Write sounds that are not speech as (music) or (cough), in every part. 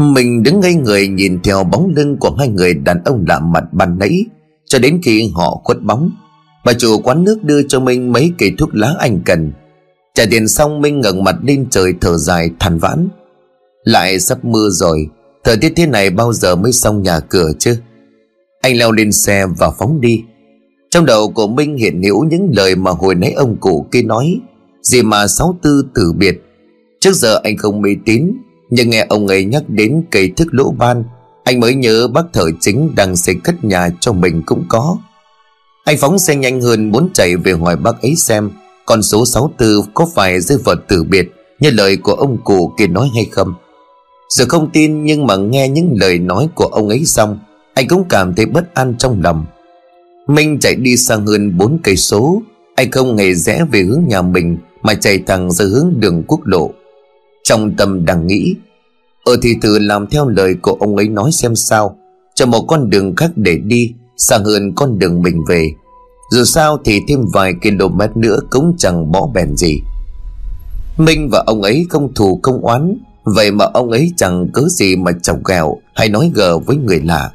Mình đứng ngây người nhìn theo bóng lưng của hai người đàn ông lạ mặt ban nãy, Cho đến khi họ khuất bóng. Bà chủ quán nước đưa cho Minh mấy cây thuốc lá anh cần. Trả tiền xong, Minh ngẩng mặt lên trời thở dài than vãn. Lại sắp mưa rồi, Thời tiết thế này bao giờ mới xong nhà cửa chứ? Anh leo lên xe và phóng đi. Trong đầu của Minh hiện hữu những lời mà hồi nãy ông cụ kia nói, Gì mà sáu tư tử biệt. Trước giờ anh không mê tín nhưng nghe ông ấy nhắc đến cây thức lỗ ban Anh mới nhớ bác thợ chính đang xây cất nhà cho mình cũng có. Anh phóng xe nhanh hơn muốn chạy về hỏi bác ấy xem Con số 64 có phải rơi vào tử biệt Như lời của ông cụ kia nói hay không. Giờ không tin nhưng mà nghe những lời nói của ông ấy xong, Anh cũng cảm thấy bất an trong lòng. Minh chạy đi sang hơn 4 cây số, Anh không hề rẽ về hướng nhà mình Mà chạy thẳng ra hướng đường quốc lộ. Trong tâm đang nghĩ ở thì thử làm theo lời của ông ấy nói xem sao. Cho một con đường khác để đi, xa hơn con đường mình về. Dù sao thì thêm vài km nữa Cũng chẳng bỏ bèn gì. Minh và ông ấy không thù không oán, Vậy mà ông ấy chẳng cớ gì mà chọc ghẹo Hay nói gờ với người lạ.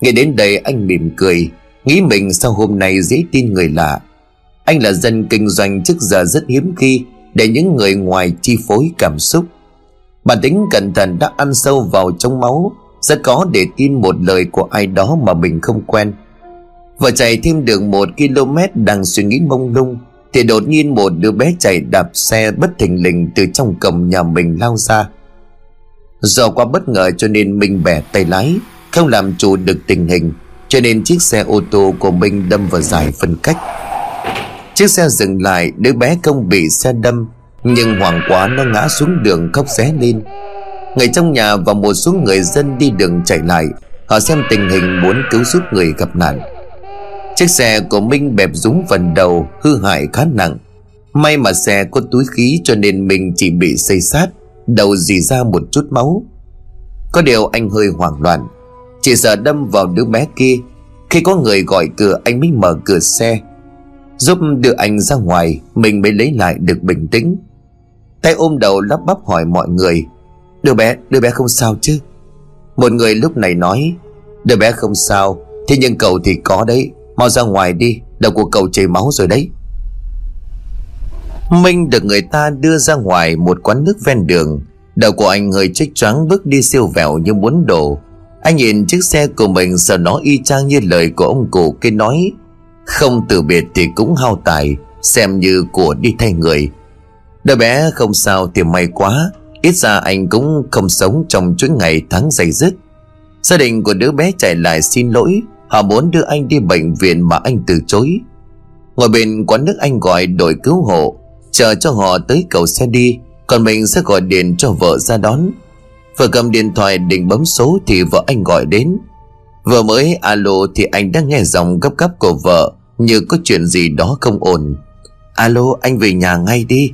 Nghe đến đây anh mỉm cười, Nghĩ mình sau hôm nay dễ tin người lạ. Anh là dân kinh doanh trước giờ rất hiếm khi, Để những người ngoài chi phối cảm xúc. Bản tính cẩn thận đã ăn sâu vào trong máu, Rất có để tin một lời của ai đó mà mình không quen. Vừa chạy thêm được một km đang suy nghĩ mông lung, thì đột nhiên một đứa bé chạy đạp xe bất thình lình từ trong cổng nhà mình lao ra. Do quá bất ngờ cho nên mình bẻ tay lái, Không làm chủ được tình hình, Cho nên chiếc xe ô tô của mình đâm vào giải phân cách. Chiếc xe dừng lại, Đứa bé không bị xe đâm nhưng hoàng quá nó ngã xuống đường khóc xé lên. Người trong nhà và một số người dân đi đường chạy lại, Họ xem tình hình muốn cứu giúp người gặp nạn. Chiếc xe của Minh bẹp rúng phần đầu, Hư hại khá nặng. May mà xe có túi khí cho nên mình chỉ bị xây sát, Đầu dì ra một chút máu. Có điều anh hơi hoảng loạn. Chỉ sợ đâm vào đứa bé kia. Khi có người gọi cửa, anh mới mở cửa xe. Giúp đưa anh ra ngoài Mình mới lấy lại được bình tĩnh. Tay ôm đầu lắp bắp hỏi mọi người Đứa bé, đứa bé không sao chứ? Một người lúc này nói Đứa bé không sao Thế nhưng cậu thì có đấy Mau ra ngoài đi Đầu của cậu chảy máu rồi đấy. Minh được người ta đưa ra ngoài một quán nước ven đường. Đầu của anh hơi trích choáng bước đi siêu vẹo như muốn đổ. Anh nhìn chiếc xe của mình sợ nó y chang như lời của ông cụ kia nói Không từ biệt thì cũng hao tài Xem như của đi thay người. Đứa bé không sao thì may quá. Ít ra anh cũng không sống trong chuỗi ngày tháng dày dứt. Gia đình của đứa bé chạy lại xin lỗi. Họ muốn đưa anh đi bệnh viện mà anh từ chối. Ngồi bên quán nước anh gọi đội cứu hộ, Chờ cho họ tới cầu xe đi. Còn mình sẽ gọi điện cho vợ ra đón. Vừa cầm điện thoại định bấm số Thì vợ anh gọi đến. Vừa mới alo thì anh đang nghe giọng gấp gáp của vợ, Như có chuyện gì đó không ổn. Alo, anh về nhà ngay đi.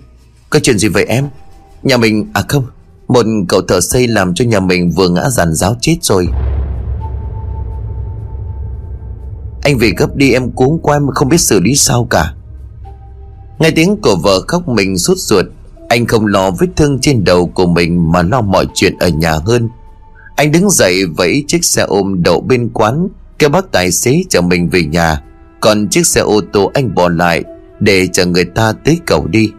Có chuyện gì vậy em? Nhà mình à không, Một cậu thợ xây làm cho nhà mình vừa ngã giàn giáo chết rồi. Anh về gấp đi, em cuống qua em không biết xử lý sao cả. Nghe tiếng của vợ khóc mình sốt ruột, Anh không lo vết thương trên đầu của mình Mà lo mọi chuyện ở nhà hơn. Anh đứng dậy vẫy chiếc xe ôm đậu bên quán, Kêu bác tài xế chở mình về nhà. Còn chiếc xe ô tô anh bỏ lại Để chờ người ta tới cầu đi.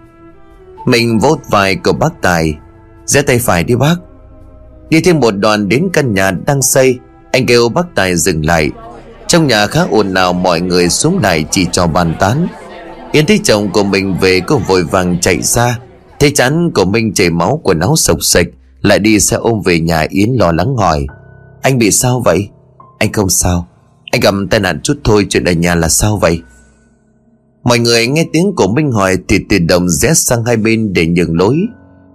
Mình vốt vai của bác tài. Giơ tay phải đi bác. Đi thêm một đoàn đến căn nhà đang xây, Anh kêu bác tài dừng lại. Trong nhà khá ồn ào, mọi người xuống lại chỉ cho bàn tán. Yến thấy chồng của mình về, cô vội vàng chạy ra. Thấy chán của Minh chảy máu, quần áo sộc sạch, Lại đi xe ôm về nhà Yến lo lắng hỏi. Anh bị sao vậy? Anh không sao. Anh gặp tai nạn chút thôi, chuyện ở nhà là sao vậy? Mọi người nghe tiếng của Minh hỏi Thì tự động rẽ sang hai bên để nhường lối.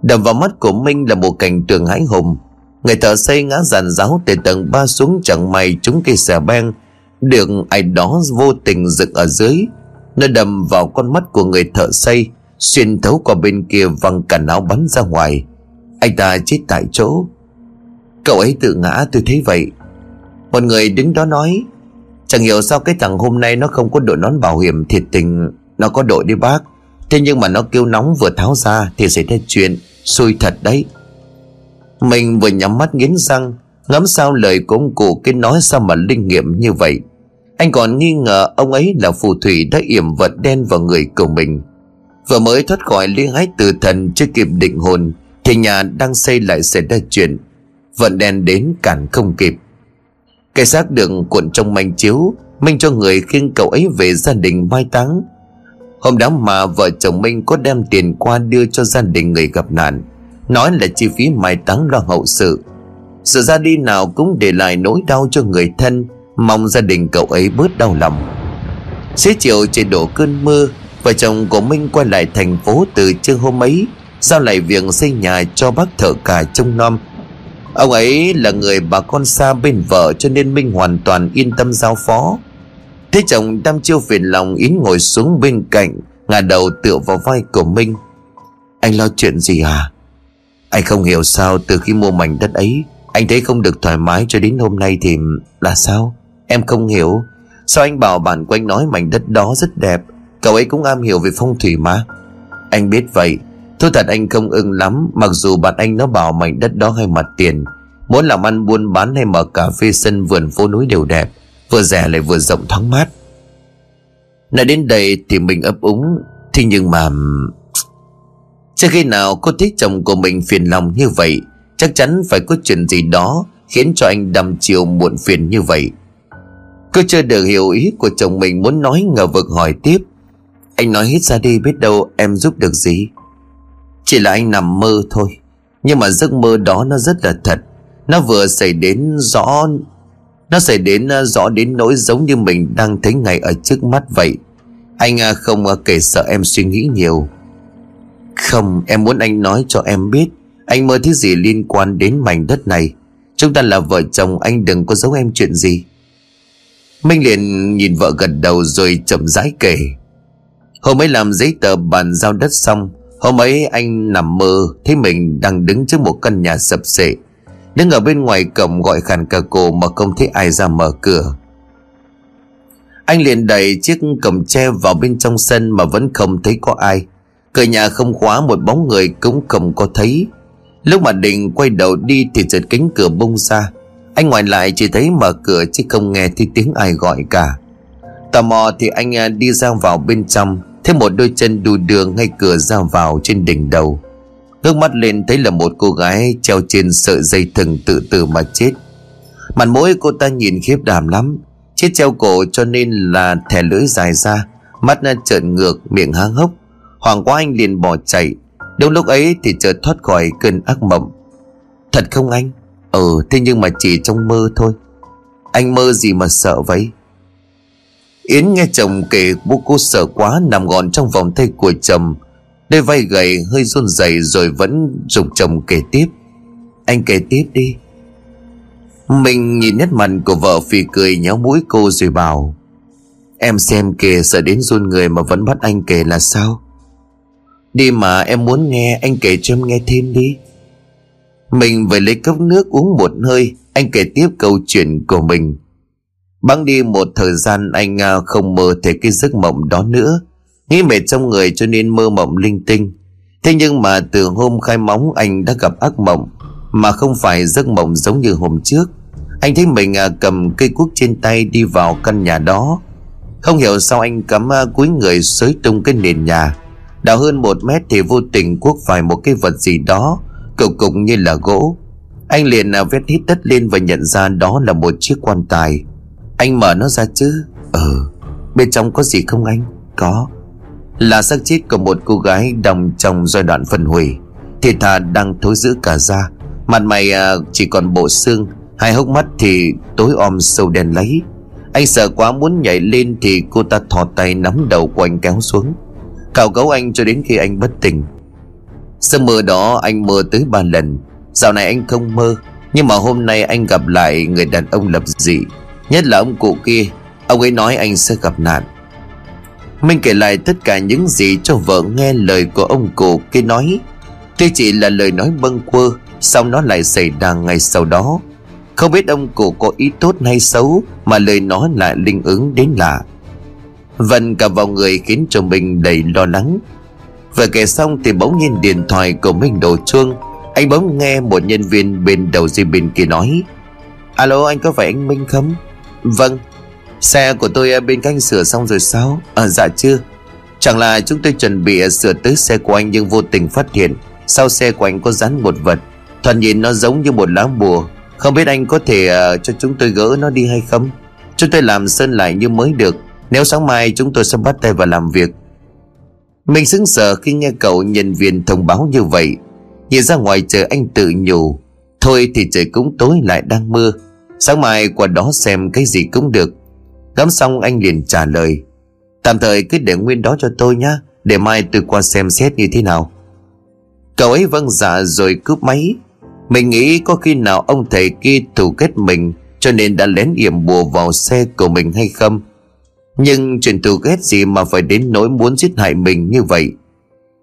Đầm vào mắt của Minh là một cảnh tượng hãi hùng. Người thợ xây ngã giàn giáo từ tầng ba xuống chẳng may trúng cây xà beng. Được ai đó vô tình dựng ở dưới, Nó đâm vào con mắt của người thợ xây, Xuyên thấu qua bên kia văng cả áo bắn ra ngoài. Anh ta chết tại chỗ. Cậu ấy tự ngã, tôi thấy vậy. Một người đứng đó nói Chẳng hiểu sao cái thằng hôm nay nó không có đội nón bảo hiểm thiệt tình. Nó có đội đi bác. Thế nhưng mà nó kêu nóng vừa tháo ra Thì xảy ra chuyện Xui thật đấy. Mình vừa nhắm mắt nghiến răng, Ngắm sao lời của ông cụ cái nói sao mà linh nghiệm như vậy. Anh còn nghi ngờ ông ấy là phù thủy đã yểm vật đen vào người của mình. Vừa mới thoát khỏi liên hái từ thần chưa kịp định hồn, Thì nhà đang xây lại xảy ra chuyện. Vận đen đến cản không kịp. Cái xác được cuộn trong manh chiếu Minh cho người khiêng cậu ấy về gia đình mai táng. Hôm đó mà vợ chồng Minh có đem tiền qua đưa cho gia đình người gặp nạn. Nói là chi phí mai táng lo hậu sự. Sự ra đi nào cũng để lại nỗi đau cho người thân, Mong gia đình cậu ấy bớt đau lòng. Xế chiều trời đổ cơn mưa, Vợ chồng của Minh quay lại thành phố từ trưa hôm ấy, Giao lại việc xây nhà cho bác thợ cả trông nom. Ông ấy là người bà con xa bên vợ Cho nên Minh hoàn toàn yên tâm giao phó. Thế chồng đăm chiêu phiền lòng Yến ngồi xuống bên cạnh, ngả đầu tựa vào vai của Minh. Anh lo chuyện gì à Anh không hiểu sao từ khi mua mảnh đất ấy, Anh thấy không được thoải mái cho đến hôm nay thì là sao? Em không hiểu. Sao anh bảo bạn của anh nói mảnh đất đó rất đẹp, Cậu ấy cũng am hiểu về phong thủy mà. Anh biết vậy Thôi thật anh không ưng lắm, Mặc dù bạn anh nó bảo mảnh đất đó hay mặt tiền. Muốn làm ăn buôn bán hay mở cà phê sân vườn phố núi đều đẹp, Vừa rẻ lại vừa rộng thoáng mát. Nói đến đây thì mình ấp úng, Thế nhưng mà, Chưa khi nào cô thấy chồng của mình phiền lòng như vậy, Chắc chắn phải có chuyện gì đó Khiến cho anh đầm chiều muộn phiền như vậy. Cô chưa được hiểu ý của chồng mình muốn nói ngờ vực hỏi tiếp. Anh nói hết ra đi, biết đâu em giúp được gì. Chỉ là anh nằm mơ thôi. Nhưng mà giấc mơ đó nó rất là thật. Nó vừa xảy đến rõ, Nó xảy đến ờ, rõ đến nỗi giống như mình đang thấy ngay ở trước mắt vậy. Anh ờ, không ờ, kể sợ em suy nghĩ nhiều. Không, em muốn anh nói cho em biết. Anh mơ thứ gì liên quan đến mảnh đất này? Chúng ta là vợ chồng, anh đừng có giấu em chuyện gì. Minh liền nhìn vợ gật đầu rồi chậm rãi kể. Hôm ấy làm giấy tờ bàn giao đất xong Hôm ấy anh nằm mơ, Thấy mình đang đứng trước một căn nhà sập sệ. Đứng ở bên ngoài cổng gọi khàn cả cổ Mà không thấy ai ra mở cửa. Anh liền đẩy chiếc cổng tre vào bên trong sân Mà vẫn không thấy có ai. Cửa nhà không khóa, một bóng người cũng không có thấy. Lúc mà định quay đầu đi Thì giật cánh cửa bung ra. Anh ngoài lại chỉ thấy mở cửa chứ không nghe thấy tiếng ai gọi cả. Tò mò thì anh à, đi ra vào bên trong. Thêm một đôi chân đu đường ngay cửa ra vào trên đỉnh đầu. Ngước mắt lên thấy là một cô gái treo trên sợi dây thừng tự tử mà chết. Mặt mũi cô ta nhìn khiếp đảm lắm. Chết treo cổ cho nên là thẻ lưỡi dài ra, Mắt trợn ngược, miệng há hốc. Hoàng quá anh liền bỏ chạy. Đúng lúc ấy thì chợt thoát khỏi cơn ác mộng. Thật không anh? Ừ thế nhưng mà chỉ trong mơ thôi. Anh mơ gì mà sợ vậy? Yến nghe chồng kể bố cô sợ quá Nằm gọn trong vòng tay của chồng. Đôi vai gầy, hơi run rẩy Rồi vẫn dục chồng kể tiếp. Anh kể tiếp đi. Mình nhìn nét mặt của vợ phì cười nhéo mũi cô rồi bảo, Em xem kể sợ đến run người mà vẫn bắt anh kể là sao? Đi mà, em muốn nghe, anh kể cho em nghe thêm đi. Mình phải lấy cốc nước uống một hơi, Anh kể tiếp câu chuyện của mình. Băng đi một thời gian anh à, không mơ thấy cái giấc mộng đó nữa. Nghĩ mệt trong người cho nên mơ mộng linh tinh. Thế nhưng mà từ hôm khai móng anh đã gặp ác mộng, Mà không phải giấc mộng giống như hôm trước. Anh thấy mình à, cầm cây cuốc trên tay đi vào căn nhà đó. Không hiểu sao anh cắm à, cúi cuối người xới tung cái nền nhà. Đào hơn một mét thì vô tình cuốc phải một cái vật gì đó cục cục như là gỗ. Anh liền vét hít đất lên và nhận ra đó là một chiếc quan tài anh mở nó ra chứ? Ờ bên trong có gì không anh? Có. Là xác chết của một cô gái đồng trong giai đoạn phân hủy. Thì thà đang thối giữ cả da. Mặt mày à, chỉ còn bộ xương. Hai hốc mắt thì tối om sâu đen lấy anh sợ quá muốn nhảy lên thì cô ta thò tay nắm đầu của anh kéo xuống. Cào cấu anh cho đến khi anh bất tỉnh. Sơ mơ đó anh mơ tới ba lần. Dạo này anh không mơ Nhưng mà hôm nay anh gặp lại người đàn ông lập dị. Nhất là ông cụ kia, Ông ấy nói anh sẽ gặp nạn. Minh kể lại tất cả những gì cho vợ nghe lời của ông cụ kia nói. Tuy chỉ là lời nói bâng quơ Xong nó lại xảy ra ngay sau đó. Không biết ông cụ có ý tốt hay xấu, Mà lời nói lại linh ứng đến lạ. Vần cả vào người khiến cho mình đầy lo lắng. Vừa kể xong thì bỗng nhiên điện thoại của mình đổ chuông. Anh bỗng nghe một nhân viên bên đầu dây bên kia nói. Alo, anh có phải anh Minh không? Vâng Xe của tôi à, bên cạnh sửa xong rồi sao? À dạ chưa Chẳng là chúng tôi chuẩn bị à, sửa tới xe của anh Nhưng vô tình phát hiện Sau xe của anh có dán một vật. Thoạt nhìn nó giống như một lá bùa. Không biết anh có thể uh, cho chúng tôi gỡ nó đi hay không? Chúng tôi làm sơn lại như mới được. Nếu sáng mai chúng tôi sẽ bắt tay vào làm việc. Mình sững sờ khi nghe cậu nhân viên thông báo như vậy. Nhìn ra ngoài trời anh tự nhủ Thôi thì trời cũng tối lại đang mưa. Sáng mai qua đó xem cái gì cũng được. Ngắm xong anh liền trả lời. Tạm thời cứ để nguyên đó cho tôi nhá, Để mai tôi qua xem xét như thế nào. Cậu ấy vâng dạ rồi cướp máy. Mình nghĩ có khi nào ông thầy kia thù kết mình, Cho nên đã lén yểm bùa vào xe của mình hay không? Nhưng chuyện thù ghét gì mà phải đến nỗi muốn giết hại mình như vậy?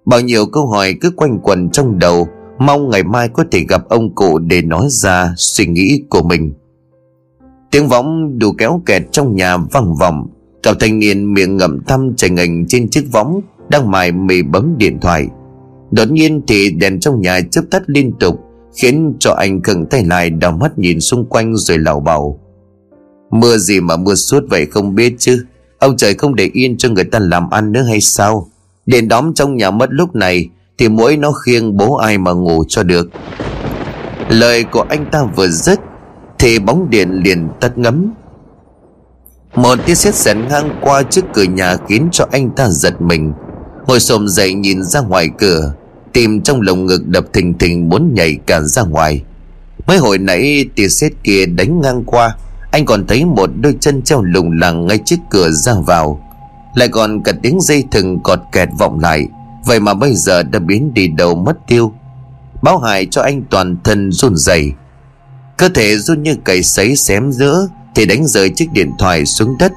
Bao nhiêu câu hỏi cứ quanh quẩn trong đầu, Mong ngày mai có thể gặp ông cụ để nói ra suy nghĩ của mình. Tiếng võng đủ kéo kẹt trong nhà vang vọng. Cậu thanh niên miệng ngậm thăm chảy ngành trên chiếc võng Đang mải mì bấm điện thoại. Đột nhiên thì đèn trong nhà chớp tắt liên tục, Khiến cho anh khựng tay lại đào mắt nhìn xung quanh rồi lảo bảo Mưa gì mà mưa suốt vậy không biết chứ? Ông trời không để yên cho người ta làm ăn nữa hay sao? Đèn đóm trong nhà mất lúc này Thì mỗi nó khiêng bố ai mà ngủ cho được. Lời của anh ta vừa dứt thì bóng điện liền tắt ngấm. Một tia sét xẹt ngang qua trước cửa nhà Khiến cho anh ta giật mình. Ngồi xồm dậy nhìn ra ngoài cửa Tim trong lồng ngực đập thình thình muốn nhảy cả ra ngoài. Mới hồi nãy tia sét kia đánh ngang qua, Anh còn thấy một đôi chân treo lủng lẳng ngay trước cửa ra vào. Lại còn cả tiếng dây thừng cọt kẹt vọng lại, Vậy mà bây giờ đã biến đi đâu mất tiêu. Báo hại cho anh toàn thân run rẩy. Cơ thể run như cầy sấy xém giữa Thì đánh rơi chiếc điện thoại xuống đất.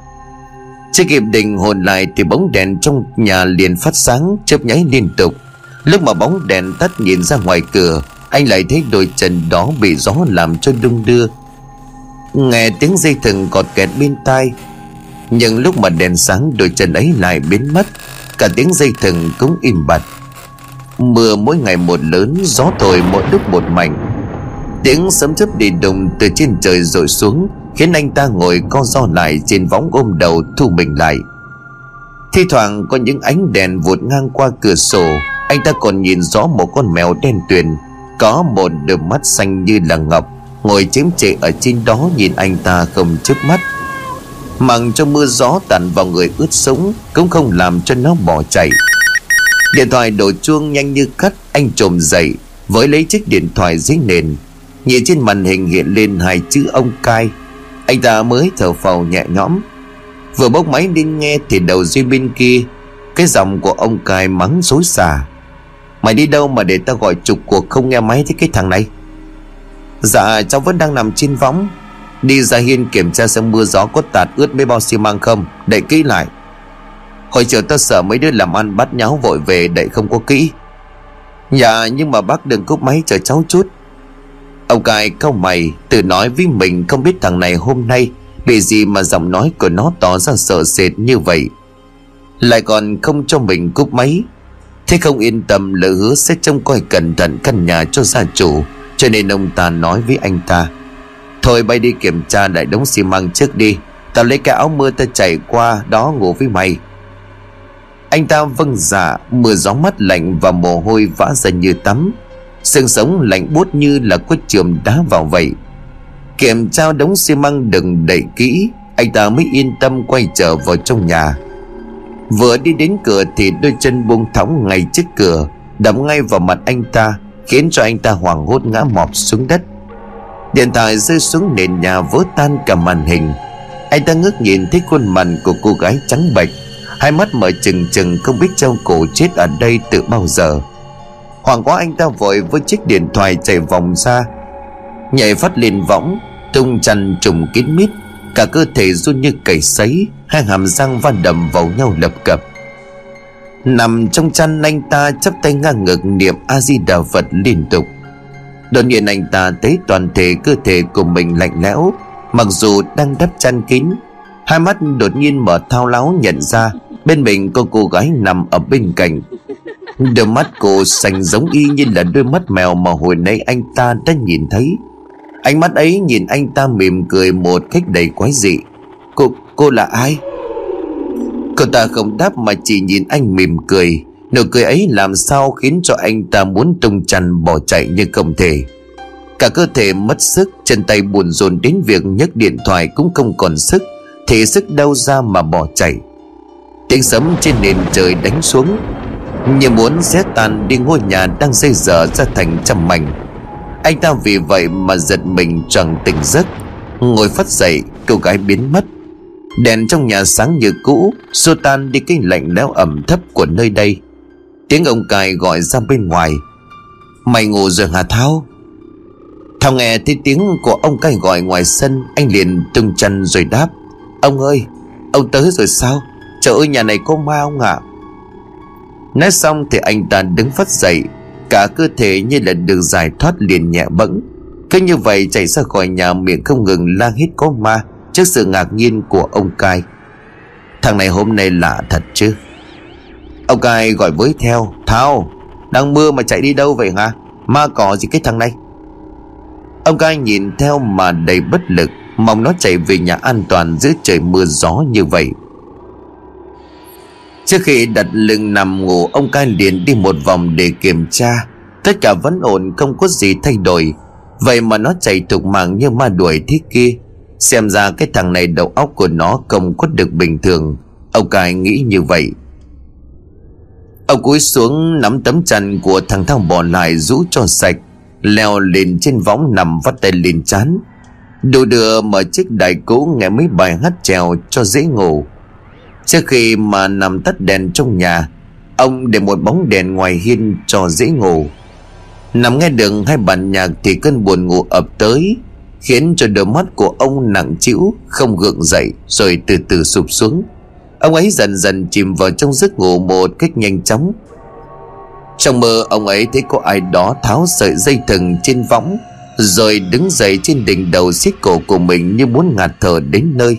Chưa kịp định hồn lại Thì bóng đèn trong nhà liền phát sáng, Chớp nháy liên tục. Lúc mà bóng đèn tắt nhìn ra ngoài cửa, Anh lại thấy đôi chân đó bị gió làm cho đung đưa. Nghe tiếng dây thừng cọt kẹt bên tai, nhưng lúc mà đèn sáng đôi chân ấy lại biến mất, Cả tiếng dây thừng cũng im bặt. Mưa mỗi ngày một lớn, Gió thổi mỗi lúc một mạnh Tiếng sấm chớp đi đùng từ trên trời rội xuống, Khiến anh ta ngồi co do lại Trên võng ôm đầu thu mình lại. Thi thoảng có những ánh đèn vụt ngang qua cửa sổ, Anh ta còn nhìn rõ một con mèo đen tuyền, Có một đôi mắt xanh như là ngọc, Ngồi chiếm trệ ở trên đó nhìn anh ta không chớp mắt. Mặc cho mưa gió tàn vào người ướt sũng, Cũng không làm cho nó bỏ chạy. Điện thoại đổ chuông nhanh như cắt, Anh trồm dậy, Với lấy chiếc điện thoại dưới nền. Nhìn trên màn hình hiện lên hai chữ ông cai. Anh ta mới thở phào nhẹ nhõm. Vừa bốc máy lên nghe Thì đầu duy bên kia, Cái giọng của ông cai mắng xối xả. Mày đi đâu mà để ta gọi trục cuộc không nghe máy thế cái thằng này? Dạ cháu vẫn đang nằm trên võng. Đi ra hiên kiểm tra xem mưa gió có tạt ướt mấy bao xi măng không. Đậy kỹ lại. Hồi chiều ta sợ mấy đứa làm ăn bắt nháo vội về, đậy không có kỹ. Dạ nhưng mà bác đừng cúp máy chờ cháu chút. Ông cai cau mày, Tự nói với mình không biết thằng này hôm nay Bị gì mà giọng nói của nó tỏ ra sợ sệt như vậy. Lại còn không cho mình cúp máy. Thế không yên tâm, lỡ hứa sẽ trông coi cẩn thận căn nhà cho gia chủ, Cho nên ông ta nói với anh ta. Thôi bay đi kiểm tra lại đống xi măng trước đi, Tao lấy cái áo mưa ta chạy qua đó ngủ với mày. Anh ta vâng dạ Mưa gió mắt lạnh và mồ hôi vã ra như tắm. Sương sống lạnh buốt như là có trường đá vào vậy. Kiểm tra đống xi măng đừng đẩy kỹ, Anh ta mới yên tâm quay trở vào trong nhà. Vừa đi đến cửa thì đôi chân buông thõng ngay trước cửa Đấm ngay vào mặt anh ta, Khiến cho anh ta hoảng hốt ngã mọp xuống đất. Điện thoại rơi xuống nền nhà vỡ tan cả màn hình. Anh ta ngước nhìn thấy khuôn mặt của cô gái trắng bệch, Hai mắt mở trừng trừng không biết treo cổ chết ở đây từ bao giờ. Hoàng quá anh ta vội với chiếc điện thoại chạy vòng xa, Nhảy phát lên võng Tung chăn trùng kín mít Cả cơ thể run như cầy sấy Hai hàm răng van đầm vào nhau lập cập. Nằm trong chăn anh ta chắp tay ngang ngực niệm A-di-đà Phật liên tục. Đột nhiên anh ta thấy toàn thể cơ thể của mình lạnh lẽo Mặc dù đang đắp chăn kín. Hai mắt đột nhiên mở thao láo nhận ra Bên mình có cô gái nằm ở bên cạnh. Đôi mắt cô xanh giống y như là đôi mắt mèo mà hồi nãy anh ta đã nhìn thấy. Ánh mắt ấy nhìn anh ta mỉm cười một cách đầy quái dị. Cô, cô là ai? Cô ta không đáp mà chỉ nhìn anh mỉm cười. Nụ cười ấy làm sao khiến cho anh ta muốn tung chăn bỏ chạy nhưng không thể. Cả cơ thể mất sức Chân tay buồn rồn đến việc nhấc điện thoại cũng không còn sức Thì sức đâu ra mà bỏ chạy. Tiếng sấm trên nền trời đánh xuống. Như muốn xé tan đi ngôi nhà đang xây dở ra thành trăm mảnh. Anh ta vì vậy mà giật mình chẳng tỉnh giấc. Ngồi phát dậy, cô gái biến mất. Đèn trong nhà sáng như cũ, Xua tan đi cái lạnh lẽo ẩm thấp của nơi đây. Tiếng ông cài gọi ra bên ngoài. Mày ngủ rồi hả Thao? Thao nghe thấy tiếng của ông cài gọi ngoài sân, Anh liền tung chân rồi đáp. Ông ơi, Ông tới rồi sao? Trời ơi, nhà này có ma ông ạ? à? Nói xong thì anh ta đứng phát dậy, Cả cơ thể như là được giải thoát liền nhẹ bẫng. Cứ như vậy chạy ra khỏi nhà miệng không ngừng la hét có ma Trước sự ngạc nhiên của ông cai. Thằng này hôm nay lạ thật chứ? Ông cai gọi với theo, Thao, Đang mưa mà chạy đi đâu vậy hả? Ma cỏ gì cái thằng này? Ông cai nhìn theo mà đầy bất lực, Mong nó chạy về nhà an toàn giữa trời mưa gió như vậy. Trước khi đặt lưng nằm ngủ, Ông cai liền đi một vòng để kiểm tra. Tất cả vẫn ổn, không có gì thay đổi. Vậy mà nó chạy thục mạng như ma đuổi thế kia. Xem ra cái thằng này đầu óc của nó không có được bình thường. Ông cai nghĩ như vậy. Ông cúi xuống, nắm tấm chăn của thằng thằng bỏ lại rũ cho sạch, Leo lên trên võng nằm vắt tay lên chán Đồ đưa mở chiếc đài cũ nghe mấy bài hát trèo cho dễ ngủ. Trước khi mà nằm tắt đèn trong nhà, Ông để một bóng đèn ngoài hiên cho dễ ngủ. Nằm nghe đường hai bản nhạc thì cơn buồn ngủ ập tới, Khiến cho đôi mắt của ông nặng trĩu, Không gượng dậy, Rồi từ từ sụp xuống. Ông ấy dần dần chìm vào trong giấc ngủ một cách nhanh chóng. Trong mơ, ông ấy thấy có ai đó tháo sợi dây thừng trên võng, Rồi đứng dậy trên đỉnh đầu xiết cổ của mình như muốn ngạt thở đến nơi.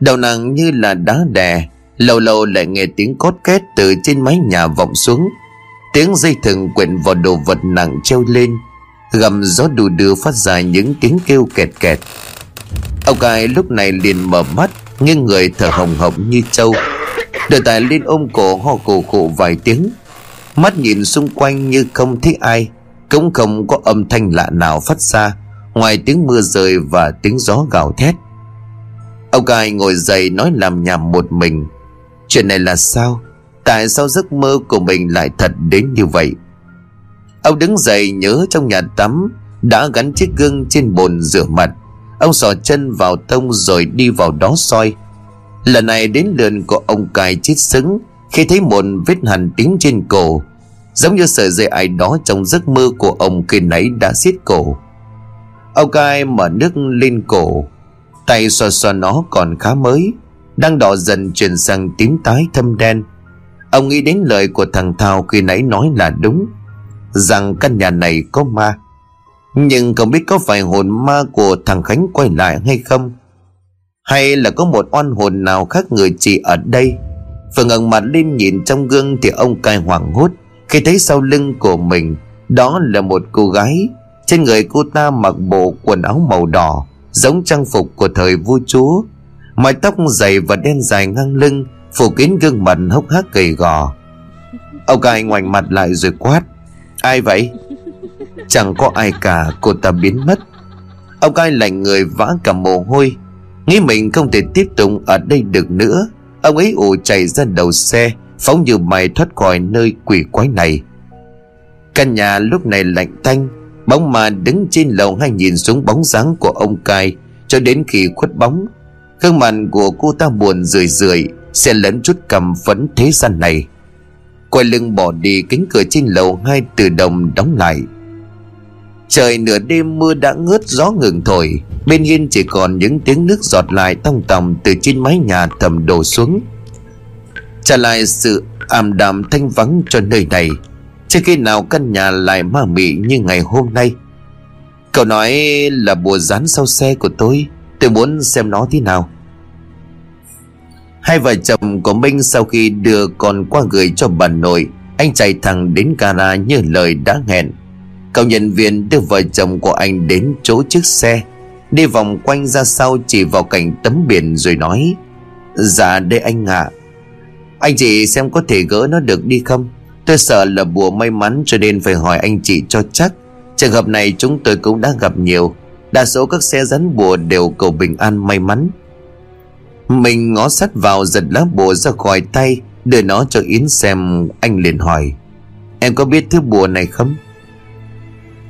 Đầu nàng như là đá đè, Lâu lâu lại nghe tiếng cốt két từ trên mái nhà vọng xuống. Tiếng dây thừng quyện vào đồ vật nặng treo lên, Gầm gió đù đưa phát ra những tiếng kêu kẹt kẹt. Ông cai lúc này liền mở mắt, Nghiêng người thở hồng hồng như trâu. Đợi tài lên ôm cổ ho cổ khổ vài tiếng. Mắt nhìn xung quanh như không thấy ai, Cũng không có âm thanh lạ nào phát ra, Ngoài tiếng mưa rơi và tiếng gió gào thét. Ông cai ngồi dậy nói làm nhảm một mình. Chuyện này là sao? Tại sao giấc mơ của mình lại thật đến như vậy? Ông đứng dậy nhớ trong nhà tắm, Đã gắn chiếc gương trên bồn rửa mặt. Ông sò chân vào tông rồi đi vào đó soi. Lần này đến lượn của ông cai chết sững Khi thấy một vết hằn tím trên cổ, Giống như sợi dây ai đó trong giấc mơ của ông khi nãy đã xiết cổ. Ông cai mở nước lên cổ. Tay xoa xoa nó còn khá mới, Đang đỏ dần chuyển sang tím tái thâm đen. Ông nghĩ đến lời của thằng Thao khi nãy nói là đúng, Rằng căn nhà này có ma. Nhưng không biết có phải hồn ma của thằng Khánh quay lại hay không, Hay là có một oan hồn nào khác người chị ở đây. Vừa ngẩng mặt lên nhìn trong gương thì ông cai hoảng hốt Khi thấy sau lưng của mình Đó là một cô gái. Trên người cô ta mặc bộ quần áo màu đỏ Giống trang phục của thời vua chúa Mái tóc dày và đen dài ngang lưng, Phủ kín gương mặt hốc hác gầy gò. Ông cai ngoảnh mặt lại rồi quát, Ai vậy? Chẳng có ai cả, cô ta biến mất. Ông cai lạnh người vã cả mồ hôi, Nghĩ mình không thể tiếp tục ở đây được nữa. Ông ấy ù chạy ra đầu xe, Phóng như mày thoát khỏi nơi quỷ quái này. Căn nhà lúc này lạnh tanh Bóng mà đứng trên lầu hay nhìn xuống bóng dáng của ông cai, Cho đến khi khuất bóng. Gương mặt của cô ta buồn rười rượi sẽ lẫn chút cầm phấn thế gian này. Quay lưng bỏ đi, cánh cửa trên lầu hai từ đồng đóng lại. Trời nửa đêm mưa đã ngớt gió ngừng thổi, Bên hiên chỉ còn những tiếng nước giọt lại tong tòng từ trên mái nhà thầm đổ xuống. Trả lại sự ảm đạm thanh vắng cho nơi này. Chưa khi nào căn nhà lại ma mị như ngày hôm nay. Cậu nói là bùa rán sau xe của tôi Tôi muốn xem nó thế nào. Hai vợ chồng của Minh sau khi đưa con qua gửi cho bà nội, Anh chạy thẳng đến gara như lời đã hẹn. Cậu nhân viên đưa vợ chồng của anh đến chỗ chiếc xe, Đi vòng quanh ra sau chỉ vào cảnh tấm biển rồi nói Dạ đây anh ạ. À. Anh chị xem có thể gỡ nó được đi không? Tôi sợ là bùa may mắn cho nên phải hỏi anh chị cho chắc. Trường hợp này chúng tôi cũng đã gặp nhiều. Đa số các xe rắn bùa đều cầu bình an may mắn. Mình ngó sắt vào giật lá bùa ra khỏi tay, Đưa nó cho Yến xem, Anh liền hỏi. Em có biết thứ bùa này không?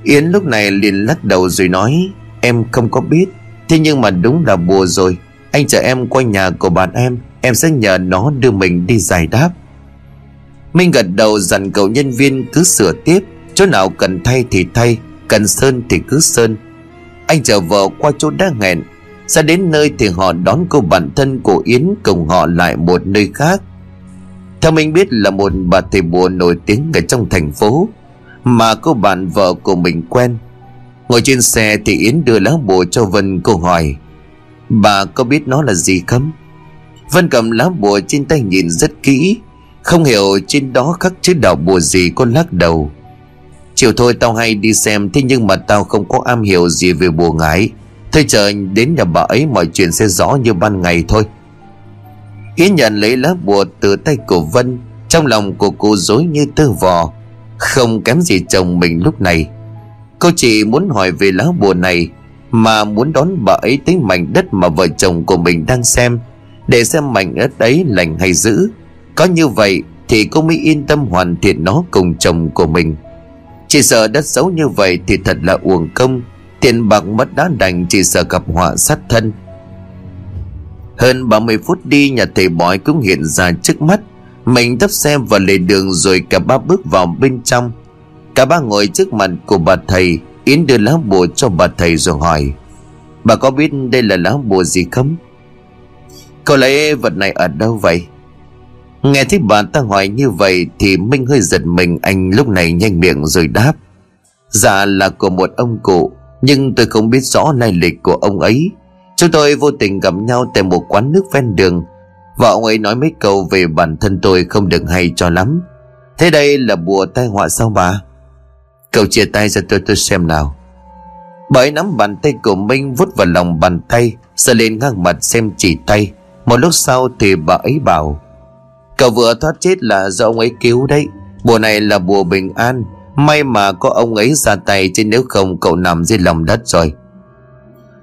Yến lúc này liền lắc đầu rồi nói, Em không có biết. Thế nhưng mà đúng là bùa rồi. Anh chờ em qua nhà của bạn em Em sẽ nhờ nó đưa mình đi giải đáp. Minh gật đầu dặn cậu nhân viên cứ sửa tiếp, Chỗ nào cần thay thì thay, Cần sơn thì cứ sơn. Anh chờ vợ qua chỗ đã hẹn Ra đến nơi thì họ đón cô bản thân của Yến Cùng họ lại một nơi khác. Theo mình biết là một bà thầy bùa nổi tiếng ở trong thành phố, Mà cô bạn vợ của mình quen. Ngồi trên xe thì Yến đưa lá bùa cho Vân cô hỏi, Bà có biết nó là gì không? Vân cầm lá bùa trên tay nhìn rất kỹ không hiểu trên đó khắc chữ đỏ bùa gì con lắc đầu. Chiều thôi, tao hay đi xem, Thế nhưng mà tao không có am hiểu gì về bùa ngải. Thôi chờ, đến nhà bà ấy mọi chuyện sẽ rõ như ban ngày thôi. Yến nhận lấy lá bùa từ tay của Vân, Trong lòng của cô dối như tơ vò. Không kém gì chồng mình lúc này. Cô chỉ muốn hỏi về lá bùa này, Mà muốn đón bà ấy tới mảnh đất mà vợ chồng của mình đang xem, Để xem mảnh đất ấy lành hay dữ. Có như vậy thì cô mới yên tâm hoàn thiện nó cùng chồng của mình. Chỉ sợ đất xấu như vậy thì thật là uổng công. Tiền bạc mất đá đành chỉ sợ gặp họa sát thân. Hơn 30 phút đi, nhà thầy bói cũng hiện ra trước mắt. Mình tấp xe vào lề đường rồi cả ba bước vào bên trong. Cả ba ngồi trước mặt của bà thầy, Yến đưa lá bùa cho bà thầy rồi hỏi, Bà có biết đây là lá bùa gì không? Cậu lấy vật này ở đâu vậy? Nghe thấy bà ta hỏi như vậy Thì Minh hơi giật mình, Anh lúc này nhanh miệng rồi đáp. Dạ là của một ông cụ, Nhưng tôi không biết rõ lai lịch của ông ấy. Chúng tôi vô tình gặp nhau Tại một quán nước ven đường. Và ông ấy nói mấy câu về bản thân tôi Không được hay cho lắm. Thế đây là bùa tai họa sao bà? Cậu chia tay ra tôi tôi xem nào. Bà ấy nắm bàn tay của Minh vút vào lòng bàn tay, Giờ lên ngang mặt xem chỉ tay. Một lúc sau thì bà ấy bảo Cậu vừa thoát chết là do ông ấy cứu đấy. Bùa này là bùa bình an. May mà có ông ấy ra tay Chứ nếu không cậu nằm dưới lòng đất rồi.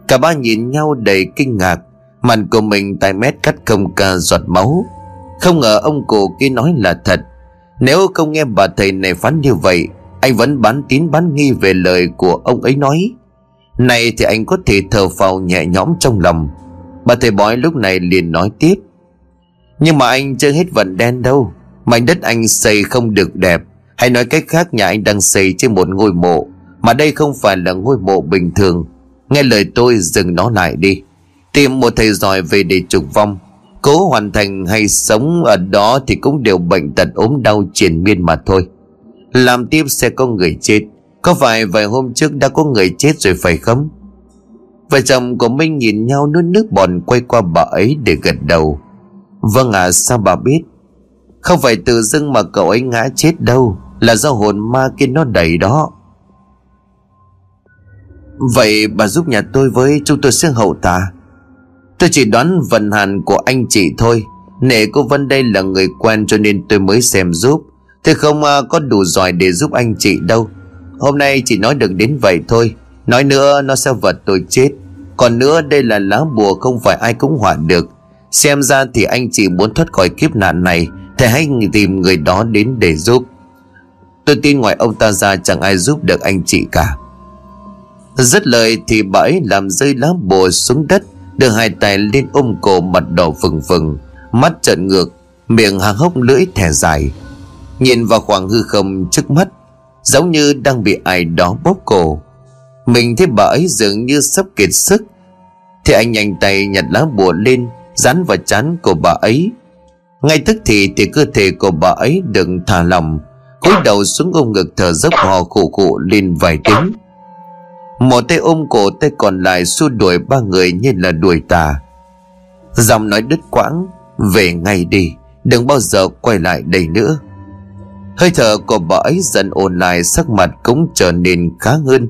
Cả ba nhìn nhau đầy kinh ngạc. Mặt của mình tai mét cắt không ca giọt máu. Không ngờ ông cụ kia nói là thật. Nếu không nghe bà thầy này phán như vậy, Anh vẫn bán tín bán nghi về lời của ông ấy nói. Này thì anh có thể thở phào nhẹ nhõm trong lòng. Bà thầy bói lúc này liền nói tiếp. Nhưng mà anh chưa hết vận đen đâu. Mảnh đất anh xây không được đẹp. Hay nói cách khác, nhà anh đang xây trên một ngôi mộ. Mà đây không phải là ngôi mộ bình thường. Nghe lời tôi, dừng nó lại đi. Tìm một thầy giỏi về để trục vong. Cố hoàn thành hay sống ở đó Thì cũng đều bệnh tật ốm đau triền miên mà thôi. Làm tiếp sẽ có người chết. Có phải vài hôm trước đã có người chết rồi phải không? Vợ chồng của Minh nhìn nhau nuốt nước bọt quay qua bà ấy để gật đầu. Vâng ạ à, sao bà biết? Không phải tự dưng mà cậu ấy ngã chết đâu là do hồn ma kia nó đẩy đó. Vậy bà giúp nhà tôi với Chúng tôi sẽ hậu tà. Tôi chỉ đoán vận hàn của anh chị thôi Nể cô Vân đây là người quen Cho nên tôi mới xem giúp. Tôi không à, có đủ giỏi để giúp anh chị đâu. Hôm nay chỉ nói được đến vậy thôi Nói nữa nó sẽ vật tôi chết. Còn nữa đây là lá bùa Không phải ai cũng hỏa được. Xem ra thì anh chị muốn thoát khỏi kiếp nạn này Thì hãy tìm người đó đến để giúp. Tôi tin ngoài ông ta ra chẳng ai giúp được anh chị cả. Rất lời thì bà ấy làm rơi lá bùa xuống đất, Đưa hai tay lên ôm cổ mặt đỏ phừng phừng, Mắt trợn ngược, Miệng hàng hốc lưỡi thẻ dài. Nhìn vào khoảng hư không trước mắt, Giống như đang bị ai đó bóp cổ. Mình thấy bà ấy dường như sắp kiệt sức, Thì anh nhanh tay nhặt lá bùa lên Dán vào chán của bà ấy. Ngay tức thì thì cơ thể của bà ấy đừng thả lòng cúi đầu xuống ôm ngực thở dốc hò khụ khụ lên vài tiếng. Một tay ôm cổ tay còn lại xua đuổi ba người như là đuổi tà. Giọng nói đứt quãng, về ngay đi, đừng bao giờ quay lại đây nữa. Hơi thở của bà ấy dần ổn lại, Sắc mặt cũng trở nên khá hơn.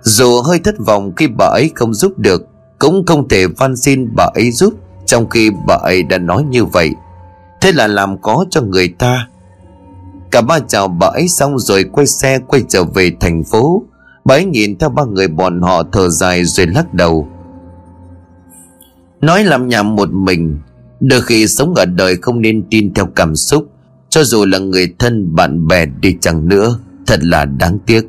Dù hơi thất vọng khi bà ấy không giúp được cũng không thể van xin bà ấy giúp, Trong khi bà ấy đã nói như vậy. Thế là làm có cho người ta. Cả ba chào bà ấy xong rồi quay xe quay trở về thành phố. Bà ấy nhìn theo ba người bọn họ thở dài rồi lắc đầu. Nói làm nhảm một mình, Đôi khi sống ở đời không nên tin theo cảm xúc, Cho dù là người thân bạn bè đi chẳng nữa, Thật là đáng tiếc.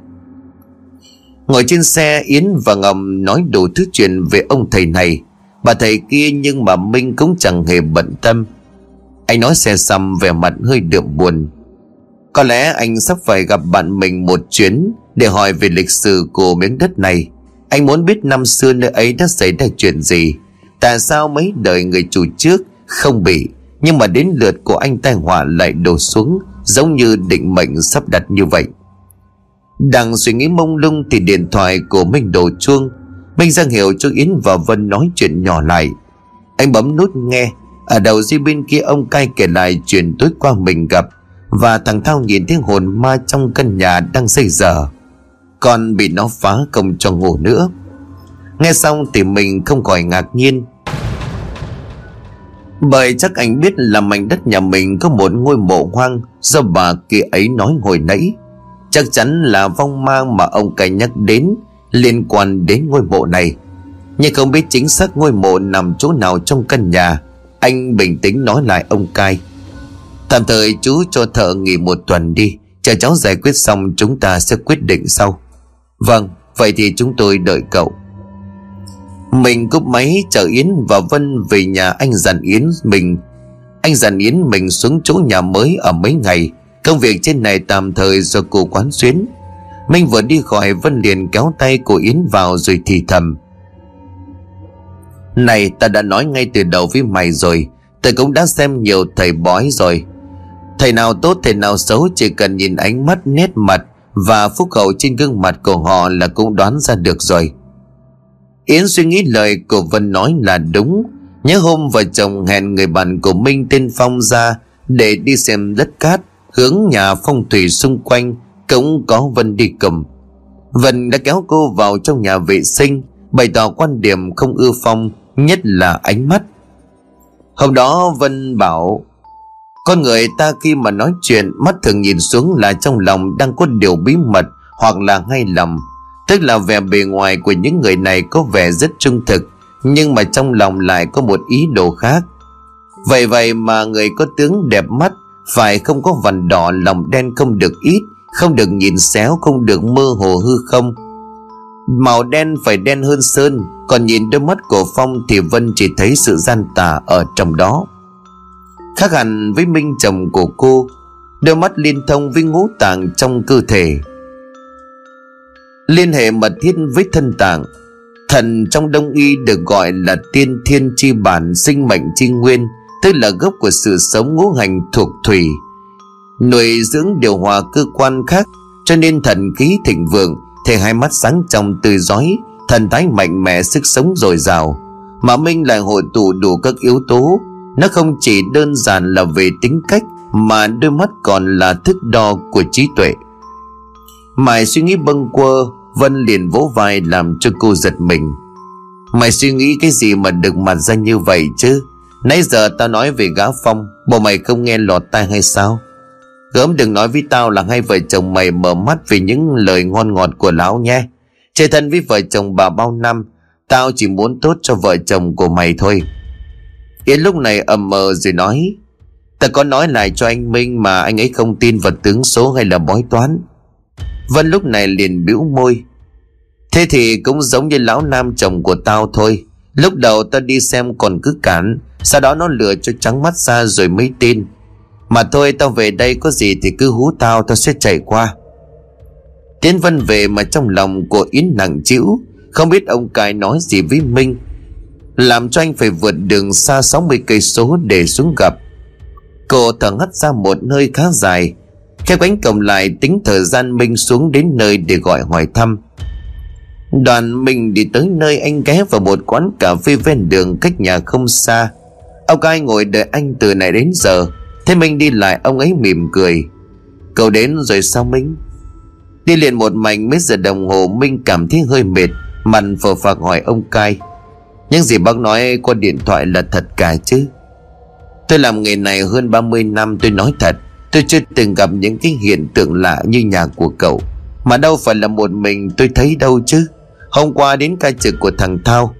Ngồi trên xe, Yến và Ngầm nói đủ thứ chuyện về ông thầy này. Bà thầy kia nhưng mà Minh cũng chẳng hề bận tâm. Anh nói xe xăm, vẻ mặt hơi đượm buồn. Có lẽ anh sắp phải gặp bạn mình một chuyến Để hỏi về lịch sử của miếng đất này. Anh muốn biết năm xưa nơi ấy đã xảy ra chuyện gì. Tại sao mấy đời người chủ trước không bị, Nhưng mà đến lượt của anh tai họa lại đổ xuống, Giống như định mệnh sắp đặt như vậy? Đang suy nghĩ mông lung thì điện thoại của Minh đổ chuông. Minh ra hiệu cho Yến và Vân nói chuyện nhỏ lại. Anh bấm nút nghe. Ở đầu dây bên kia, ông cai kể lại chuyện tối qua mình gặp Và thằng Thao nhìn thấy hồn ma trong căn nhà đang xây dở. Còn bị nó phá công cho ngủ nữa. Nghe xong thì mình không khỏi ngạc nhiên. Bởi chắc anh biết là mảnh đất nhà mình có một ngôi mộ hoang Do bà kia ấy nói hồi nãy. Chắc chắn là vong mang mà ông cai nhắc đến Liên quan đến ngôi mộ này. Nhưng không biết chính xác ngôi mộ nằm chỗ nào trong căn nhà. Anh bình tĩnh nói lại ông cai Tạm thời chú cho thợ nghỉ một tuần đi. Chờ cháu giải quyết xong, chúng ta sẽ quyết định sau. Vâng Vậy thì chúng tôi đợi cậu. Mình cúp máy chở Yến và Vân về nhà anh dặn Yến mình. Anh dặn Yến mình xuống chỗ nhà mới ở mấy ngày. Công việc trên này tạm thời do cô quán xuyến. Minh vừa đi khỏi Vân liền kéo tay cô Yến vào rồi thì thầm. Này, ta đã nói ngay từ đầu với mày rồi. Ta cũng đã xem nhiều thầy bói rồi. Thầy nào tốt, thầy nào xấu, Chỉ cần nhìn ánh mắt nét mặt Và phúc hậu trên gương mặt của họ Là cũng đoán ra được rồi. Yến suy nghĩ lời của Vân nói là đúng. Nhớ hôm vợ chồng hẹn người bạn của Minh tên Phong ra Để đi xem đất cát. Hướng nhà phong thủy xung quanh, Cũng có Vân đi cùng Vân đã kéo cô vào trong nhà vệ sinh, Bày tỏ quan điểm không ưa Phong, Nhất là ánh mắt. Hôm đó Vân bảo, Con người ta khi mà nói chuyện, Mắt thường nhìn xuống là trong lòng Đang có điều bí mật Hoặc là ngay lầm. Tức là vẻ bề ngoài của những người này có vẻ rất trung thực, Nhưng mà trong lòng lại có một ý đồ khác. Vậy vậy mà người có tướng đẹp mắt phải không có vằn đỏ lòng đen không được ít, Không được nhìn xéo, không được mơ hồ hư không? Màu đen phải đen hơn sơn, Còn nhìn đôi mắt của Phong thì Vân chỉ thấy sự gian tà ở trong đó. Khác hẳn với Minh chồng của cô, Đôi mắt liên thông với ngũ tạng trong cơ thể. Liên hệ mật thiết với thân tạng, thần trong đông y được gọi là tiên thiên chi bản, sinh mệnh chi nguyên tức là gốc của sự sống ngũ hành thuộc thủy, nuôi dưỡng điều hòa cơ quan khác, cho nên thần khí thịnh vượng, thể hai mắt sáng trong tươi giói thần thái mạnh mẽ, sức sống dồi dào. Mà minh lại hội tụ đủ các yếu tố, nó không chỉ đơn giản là về tính cách, mà đôi mắt còn là thức đo của trí tuệ. Mày suy nghĩ bâng quơ, Vân liền vỗ vai làm cho cô giật mình. Mày suy nghĩ cái gì mà được mặt ra như vậy chứ? Nãy giờ tao nói về gã Phong, Bộ mày không nghe lọt tai hay sao? Gớm đừng nói với tao là hai vợ chồng mày mở mắt vì những lời ngon ngọt của lão nhé. Chơi thân với vợ chồng bà bao năm, Tao chỉ muốn tốt cho vợ chồng của mày thôi. Yến lúc này ầm mờ rồi nói, Ta có nói lại cho anh Minh mà anh ấy không tin vào tướng số hay là bói toán. Vân lúc này liền bĩu môi, Thế thì cũng giống như lão nam chồng của tao thôi. Lúc đầu tao đi xem còn cứ cản sau đó nó lừa cho trắng mắt ra rồi mới tin. Mà thôi, tao về đây có gì thì cứ hú tao Tao sẽ chạy qua. Tiến Vân về mà trong lòng của Yến nặng chịu Không biết ông cài nói gì với Minh. Làm cho anh phải vượt đường xa 60 cây số để xuống gặp. Cô thở hắt ra một nơi khá dài. Khép cánh cổng lại, tính thời gian Minh xuống đến nơi để gọi hỏi thăm. Đoàn mình đi tới nơi anh ghé vào một quán cà phê ven đường cách nhà không xa. Ông cai ngồi đợi anh từ này đến giờ. Thế Minh đi lại, ông ấy mỉm cười. Cậu đến rồi sao Minh? Đi liền một mảnh mấy giờ đồng hồ, Minh cảm thấy hơi mệt. Mặn phờ phạc hỏi ông cai. Những gì bác nói qua điện thoại là thật cả chứ? Tôi làm nghề này hơn 30 năm, tôi nói thật. Tôi chưa từng gặp những cái hiện tượng lạ như nhà của cậu. Mà đâu phải là một mình tôi thấy đâu chứ? Hôm qua đến ca trực của thằng Thao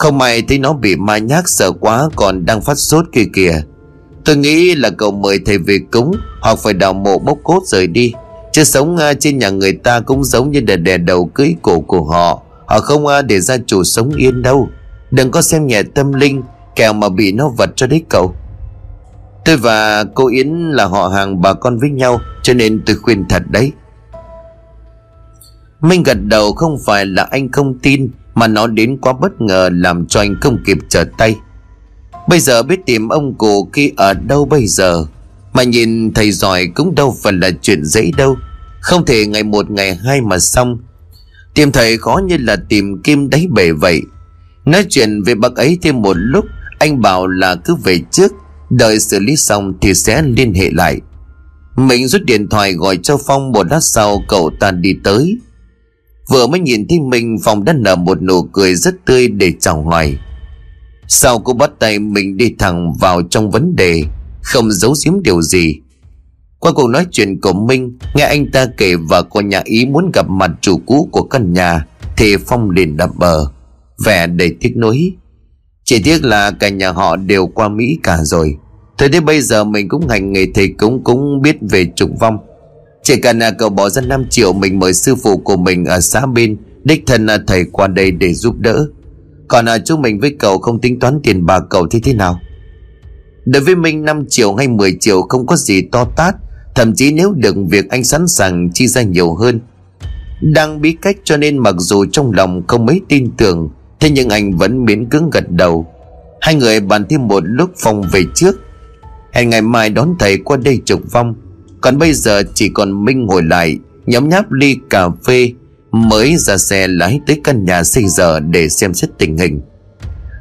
không may thấy nó bị ma nhác, sợ quá còn đang phát sốt kia kìa. Tôi nghĩ là cậu mời thầy về cúng, Hoặc phải đào mộ bốc cốt rời đi. Chứ sống à, trên nhà người ta cũng giống như đè đè đầu cưới cổ của họ. Họ không à, để gia chủ sống yên đâu. Đừng có xem nhẹ tâm linh, Kẻo mà bị nó vật cho đấy cậu. Tôi và cô Yến là họ hàng bà con với nhau, Cho nên tôi khuyên thật đấy. Minh gật đầu, không phải là anh không tin. Mà nó đến quá bất ngờ làm cho anh không kịp trở tay. Bây giờ biết tìm ông cụ kia ở đâu bây giờ? Mà nhìn thầy giỏi cũng đâu phải là chuyện dễ đâu. Không thể ngày một, ngày hai mà xong. Tìm thầy khó như là tìm kim đáy bể vậy. Nói chuyện về bác ấy thêm một lúc, Anh bảo là cứ về trước, Đợi xử lý xong thì sẽ liên hệ lại. Mình rút điện thoại gọi cho Phong một lát sau cậu ta đi tới. Vừa mới nhìn thấy mình Phong đã nở một nụ cười rất tươi để chào hoài Sau cô bắt tay, mình đi thẳng vào trong vấn đề, Không giấu giếm điều gì. Qua cuộc nói chuyện của Minh Nghe anh ta kể và cô nhà ý muốn gặp mặt chủ cũ của căn nhà, Thì Phong liền đập bờ, Vẻ đầy tiếc nuối. Chỉ tiếc là cả nhà họ đều qua Mỹ cả rồi. Thế đến bây giờ mình cũng hành nghề thầy cũng cũng biết về trục vong. Chỉ cần là cậu bỏ ra 5 triệu, mình mời sư phụ của mình ở xã bên Đích thân là thầy qua đây để giúp đỡ. Còn là chúng mình với cậu không tính toán tiền bạc cậu thì thế nào? Đối với mình 5 triệu hay 10 triệu không có gì to tát, Thậm chí nếu được việc anh sẵn sàng chi ra nhiều hơn. Đang bí cách cho nên mặc dù trong lòng không mấy tin tưởng, Thế nhưng anh vẫn miễn cưỡng gật đầu. Hai người bàn thêm một lúc phòng về trước. Hẹn ngày mai đón thầy qua đây trục vong. Còn bây giờ chỉ còn Minh ngồi lại, Nhóm nháp ly cà phê, Mới ra xe lái tới căn nhà xây giờ Để xem xét tình hình.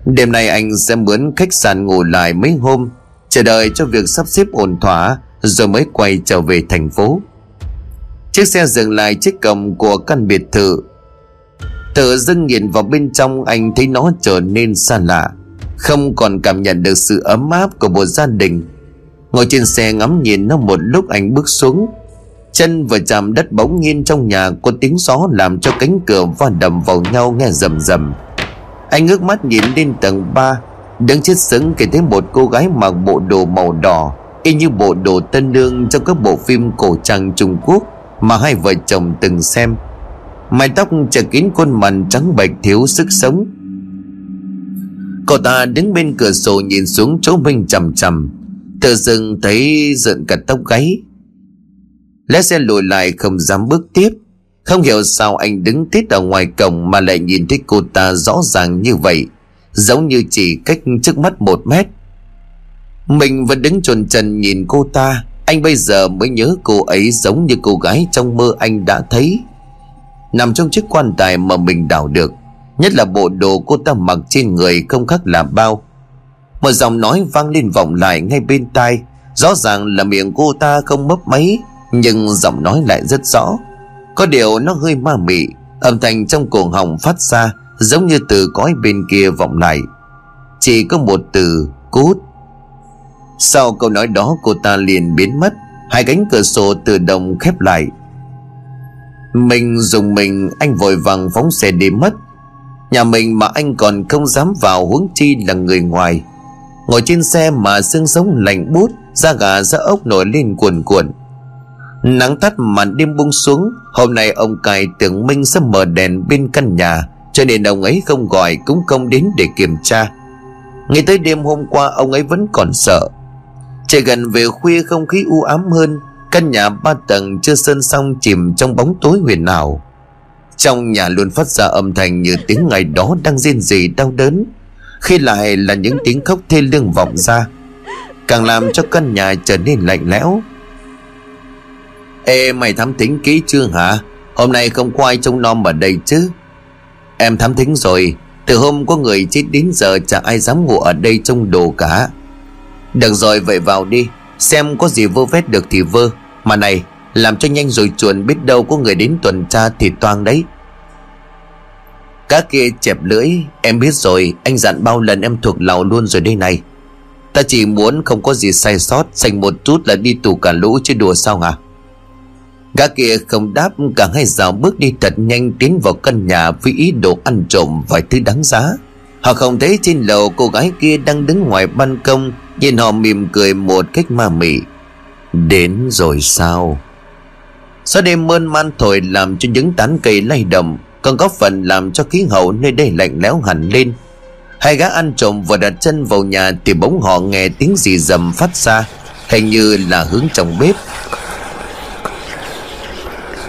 Đêm nay anh sẽ mướn khách sạn ngủ lại mấy hôm, Chờ đợi cho việc sắp xếp ổn thỏa, Rồi mới quay trở về thành phố. Chiếc xe dừng lại trước cổng của căn biệt thự. Tự dưng nhìn vào bên trong, anh thấy nó trở nên xa lạ. Không còn cảm nhận được sự ấm áp của một gia đình. Ngồi trên xe ngắm nhìn nó một lúc anh bước xuống. Chân vừa chạm đất bỗng nhiên trong nhà, có tiếng gió làm cho cánh cửa va đầm vào nhau nghe rầm rầm. Anh ngước mắt nhìn lên tầng 3 Đứng chết sững khi thấy một cô gái mặc bộ đồ màu đỏ, Y như bộ đồ tân lương trong các bộ phim cổ trang Trung Quốc Mà hai vợ chồng từng xem. Mái tóc che kín khuôn mặt trắng bệch thiếu sức sống. Cậu ta đứng bên cửa sổ nhìn xuống chỗ Minh chầm chầm Tự dưng thấy giận cả tóc gáy. Lẽ xe lùi lại không dám bước tiếp. Không hiểu sao anh đứng tít ở ngoài cổng Mà lại nhìn thấy cô ta rõ ràng như vậy, Giống như chỉ cách trước mắt một mét. Mình vẫn đứng trồn trần nhìn cô ta. Anh bây giờ mới nhớ cô ấy giống như cô gái trong mơ anh đã thấy. Nằm trong chiếc quan tài mà mình đào được, Nhất là bộ đồ cô ta mặc trên người không khác là bao một giọng nói vang lên vọng lại ngay bên tai. Rõ ràng là miệng cô ta không mấp máy, Nhưng giọng nói lại rất rõ. Có điều nó hơi ma mị, Âm thanh trong cổ họng phát ra Giống như từ cõi bên kia vọng lại. Chỉ có một từ, cút. Sau câu nói đó, cô ta liền biến mất. Hai cánh cửa sổ tự động khép lại. Mình dùng mình, Anh vội vàng phóng xe đi mất. Nhà mình mà anh còn không dám vào huống chi là người ngoài. Ngồi trên xe mà xương sống lạnh bút Da gà, da ốc nổi lên cuồn cuộn. Nắng tắt màn đêm buông xuống, Hôm nay ông cài tưởng Minh sẽ mở đèn bên căn nhà, Cho nên ông ấy không gọi cũng không đến để kiểm tra. Ngay tới đêm hôm qua, ông ấy vẫn còn sợ. Trời gần về khuya không khí u ám hơn, Căn nhà ba tầng chưa sơn xong chìm trong bóng tối huyền ảo. Trong nhà luôn phát ra âm thanh như tiếng ngày đó đang rên rỉ đau đớn khi lại là những tiếng khóc thê lương vọng ra, càng làm cho căn nhà trở nên lạnh lẽo. Ê, mày thám thính kỹ chưa hả? Hôm nay không có ai trông nom ở đây chứ? Em thám thính rồi, từ hôm có người chết đến giờ chả ai dám ngủ ở đây trông đồ cả. Được rồi, vậy vào đi, Xem có gì vơ vét được thì vơ. Mà này, làm cho nhanh rồi chuồn biết đâu có người đến tuần tra thì toang đấy. Cá kia chẹp lưỡi, Em biết rồi, Anh dặn bao lần em thuộc lào luôn rồi đây này. Ta chỉ muốn không có gì sai sót, Xanh một chút là đi tù cả lũ chứ đùa sao hả? Gã kia không đáp, Cả hai rào bước đi thật nhanh Tiến vào căn nhà với ý đồ ăn trộm Vài thứ đáng giá. Họ không thấy trên lầu cô gái kia đang đứng ngoài ban công, Nhìn họ mỉm cười một cách ma mị. Đến rồi sao? Gió đêm mơn man thổi làm cho những tán cây lay động còn góp phần làm cho khí hậu nơi đây lạnh lẽo hẳn lên. Hai gã ăn trộm vừa đặt chân vào nhà Thì bỗng họ nghe tiếng gì rầm phát ra, Hình như là hướng trong bếp.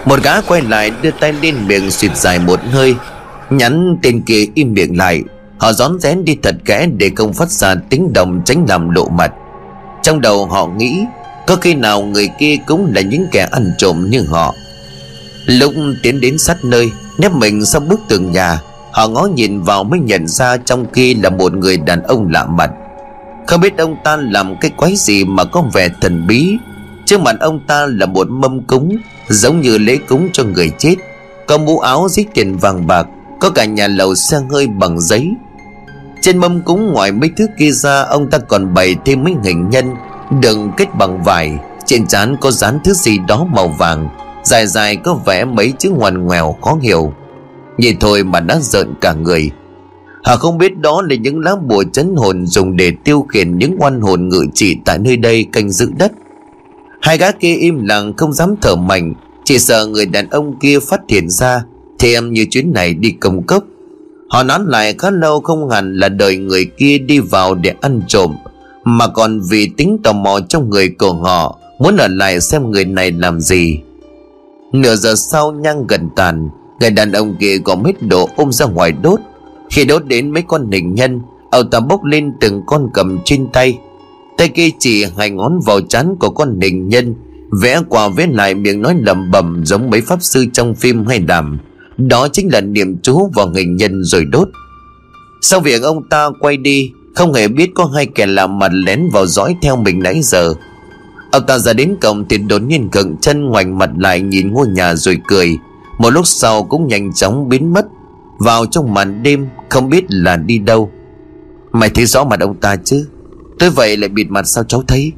Một gã quay lại đưa tay lên miệng xịt dài một hơi, Nhắn tên kia im miệng lại. Họ rón rén đi thật kẽ để không phát ra tiếng động tránh làm lộ mặt. Trong đầu họ nghĩ, Có khi nào người kia cũng là những kẻ ăn trộm như họ. Lúc tiến đến sát nơi Nép mình sau bức tường nhà, Họ ngó nhìn vào mới nhận ra trong kia là một người đàn ông lạ mặt. Không biết ông ta làm cái quái gì mà có vẻ thần bí. Trước mặt ông ta là một mâm cúng, Giống như lễ cúng cho người chết. Có mũ áo dít tiền vàng bạc, Có cả nhà lầu xe hơi bằng giấy. Trên mâm cúng ngoài mấy thứ kia ra, Ông ta còn bày thêm mấy hình nhân Đừng kết bằng vải. Trên trán có dán thứ gì đó màu vàng. Dài dài có vẽ mấy chữ ngoằn ngoèo khó hiểu. Nhìn thôi mà đã giận cả người. Họ không biết đó là những lá bùa chấn hồn Dùng để tiêu khiển những oan hồn ngự trị Tại nơi đây canh giữ đất. Hai gã kia im lặng không dám thở mạnh, Chỉ sợ người đàn ông kia phát hiện ra, Thì em như chuyến này đi công cấp. Họ nói lại khá lâu không hẳn là đợi người kia đi vào để ăn trộm, Mà còn vì tính tò mò trong người của họ, Muốn ở lại xem người này làm gì. Nửa giờ sau nhang gần tàn, Người đàn ông kia gom hết đồ ôm ra ngoài đốt. Khi đốt đến mấy con hình nhân, Ông ta bốc lên từng con cầm trên tay. Tay kia chỉ hai ngón vào chán của con hình nhân, Vẽ qua vẽ lại miệng nói lẩm bẩm Giống mấy pháp sư trong phim hay đàm. Đó chính là niệm chú vào hình nhân rồi đốt. Sau việc ông ta quay đi, Không hề biết có hai kẻ lạ mặt lén vào dõi theo mình nãy giờ. Ông ta ra đến cổng thì đột nhiên cận chân ngoảnh mặt lại nhìn ngôi nhà rồi cười. Một lúc sau cũng nhanh chóng biến mất Vào trong màn đêm, không biết là đi đâu. Mày thấy rõ mặt ông ta chứ? Tôi vậy lại bịt mặt sao cháu thấy?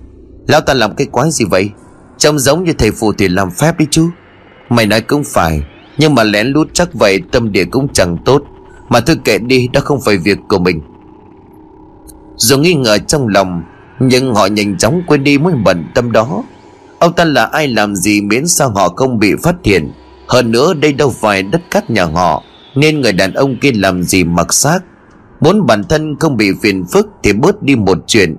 Lão ta làm cái quái gì vậy? Trông giống như thầy phù thì làm phép đi chú Mày nói cũng phải, nhưng mà lén lút chắc vậy tâm địa cũng chẳng tốt. Mà thôi kệ đi, đó không phải việc của mình. Rồi nghi ngờ trong lòng nhưng họ nhanh chóng quên đi mối bận tâm đó. Ông ta là ai làm gì miễn sao họ không bị phát hiện. Hơn nữa đây đâu phải đất cát nhà họ, Nên người đàn ông kia làm gì mặc xác. Muốn bản thân không bị phiền phức Thì bớt đi một chuyện.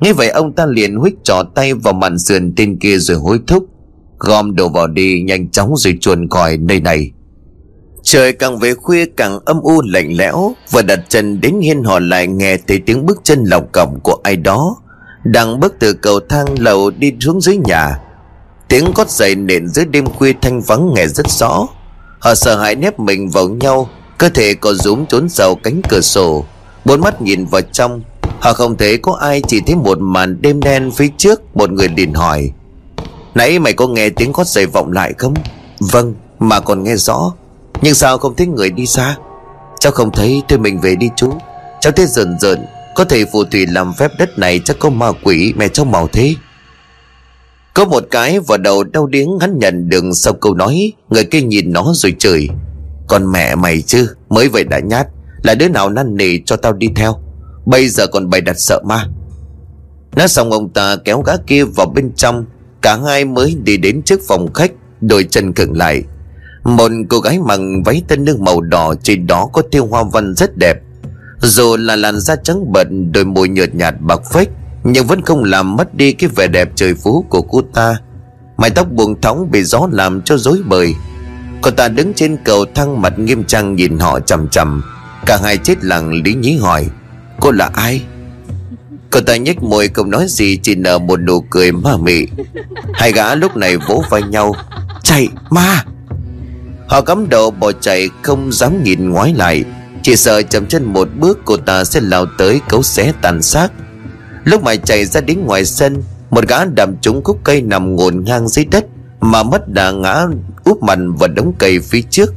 Nghe vậy ông ta liền huých trỏ tay vào màn sườn tên kia rồi hối thúc. Gom đồ vào đi, nhanh chóng rồi chuồn khỏi nơi này. Trời càng về khuya càng âm u lạnh lẽo, Vừa đặt chân đến hiên họ lại nghe thấy tiếng bước chân lọc cổng của ai đó. Đang bước từ cầu thang lầu đi xuống dưới nhà, Tiếng cót giày nện dưới đêm khuya thanh vắng nghe rất rõ. Họ sợ hãi nép mình vào nhau, Cơ thể có rúm trốn sau cánh cửa sổ. Bốn mắt nhìn vào trong, Họ không thấy có ai chỉ thấy một màn đêm đen phía trước, Một người liền hỏi. Nãy mày có nghe tiếng gót giày vọng lại không? Vâng mà còn nghe rõ. Nhưng sao không thấy người đi xa? Cháu không thấy, thôi mình về đi chú. Cháu thấy rợn rợn. Có thể phù thủy làm phép đất này chắc có ma quỷ, Mẹ cháu màu thế. Có một cái vào đầu đau điếng, hắn nhận được sau câu nói, Người kia nhìn nó rồi chửi. Con mẹ mày chứ, Mới vậy đã nhát, Là đứa nào năn nỉ cho tao đi theo? Bây giờ còn bày đặt sợ ma. Nói xong ông ta kéo gã kia vào bên trong, Cả hai mới đi đến trước phòng khách, Đôi chân cứng lại. Một cô gái mặc váy tân nước màu đỏ, Trên đó có tiêu hoa văn rất đẹp. Dù là làn da trắng bận Đôi môi nhợt nhạt bạc phách Nhưng vẫn không làm mất đi cái vẻ đẹp trời phú của cô ta. Mái tóc buông thõng bị gió làm cho rối bời. Cô ta đứng trên cầu thang mặt nghiêm trang nhìn họ chằm chằm. Cả hai chết lặng, lý nhí hỏi, Cô là ai? Cô ta nhếch môi không nói gì, Chỉ nở một nụ cười ma mị. Hai gã lúc này vỗ vai nhau, Chạy, ma! Họ cắm đầu bỏ chạy, không dám nhìn ngoái lại. Chỉ sợ chậm chân một bước, cô ta sẽ lao tới cấu xé tàn xác. Lúc mày chạy ra đến ngoài sân, Một gã đầm trúng khúc cây nằm ngổn ngang dưới đất, Mà mất đã ngã, úp mặt vào đống cây phía trước.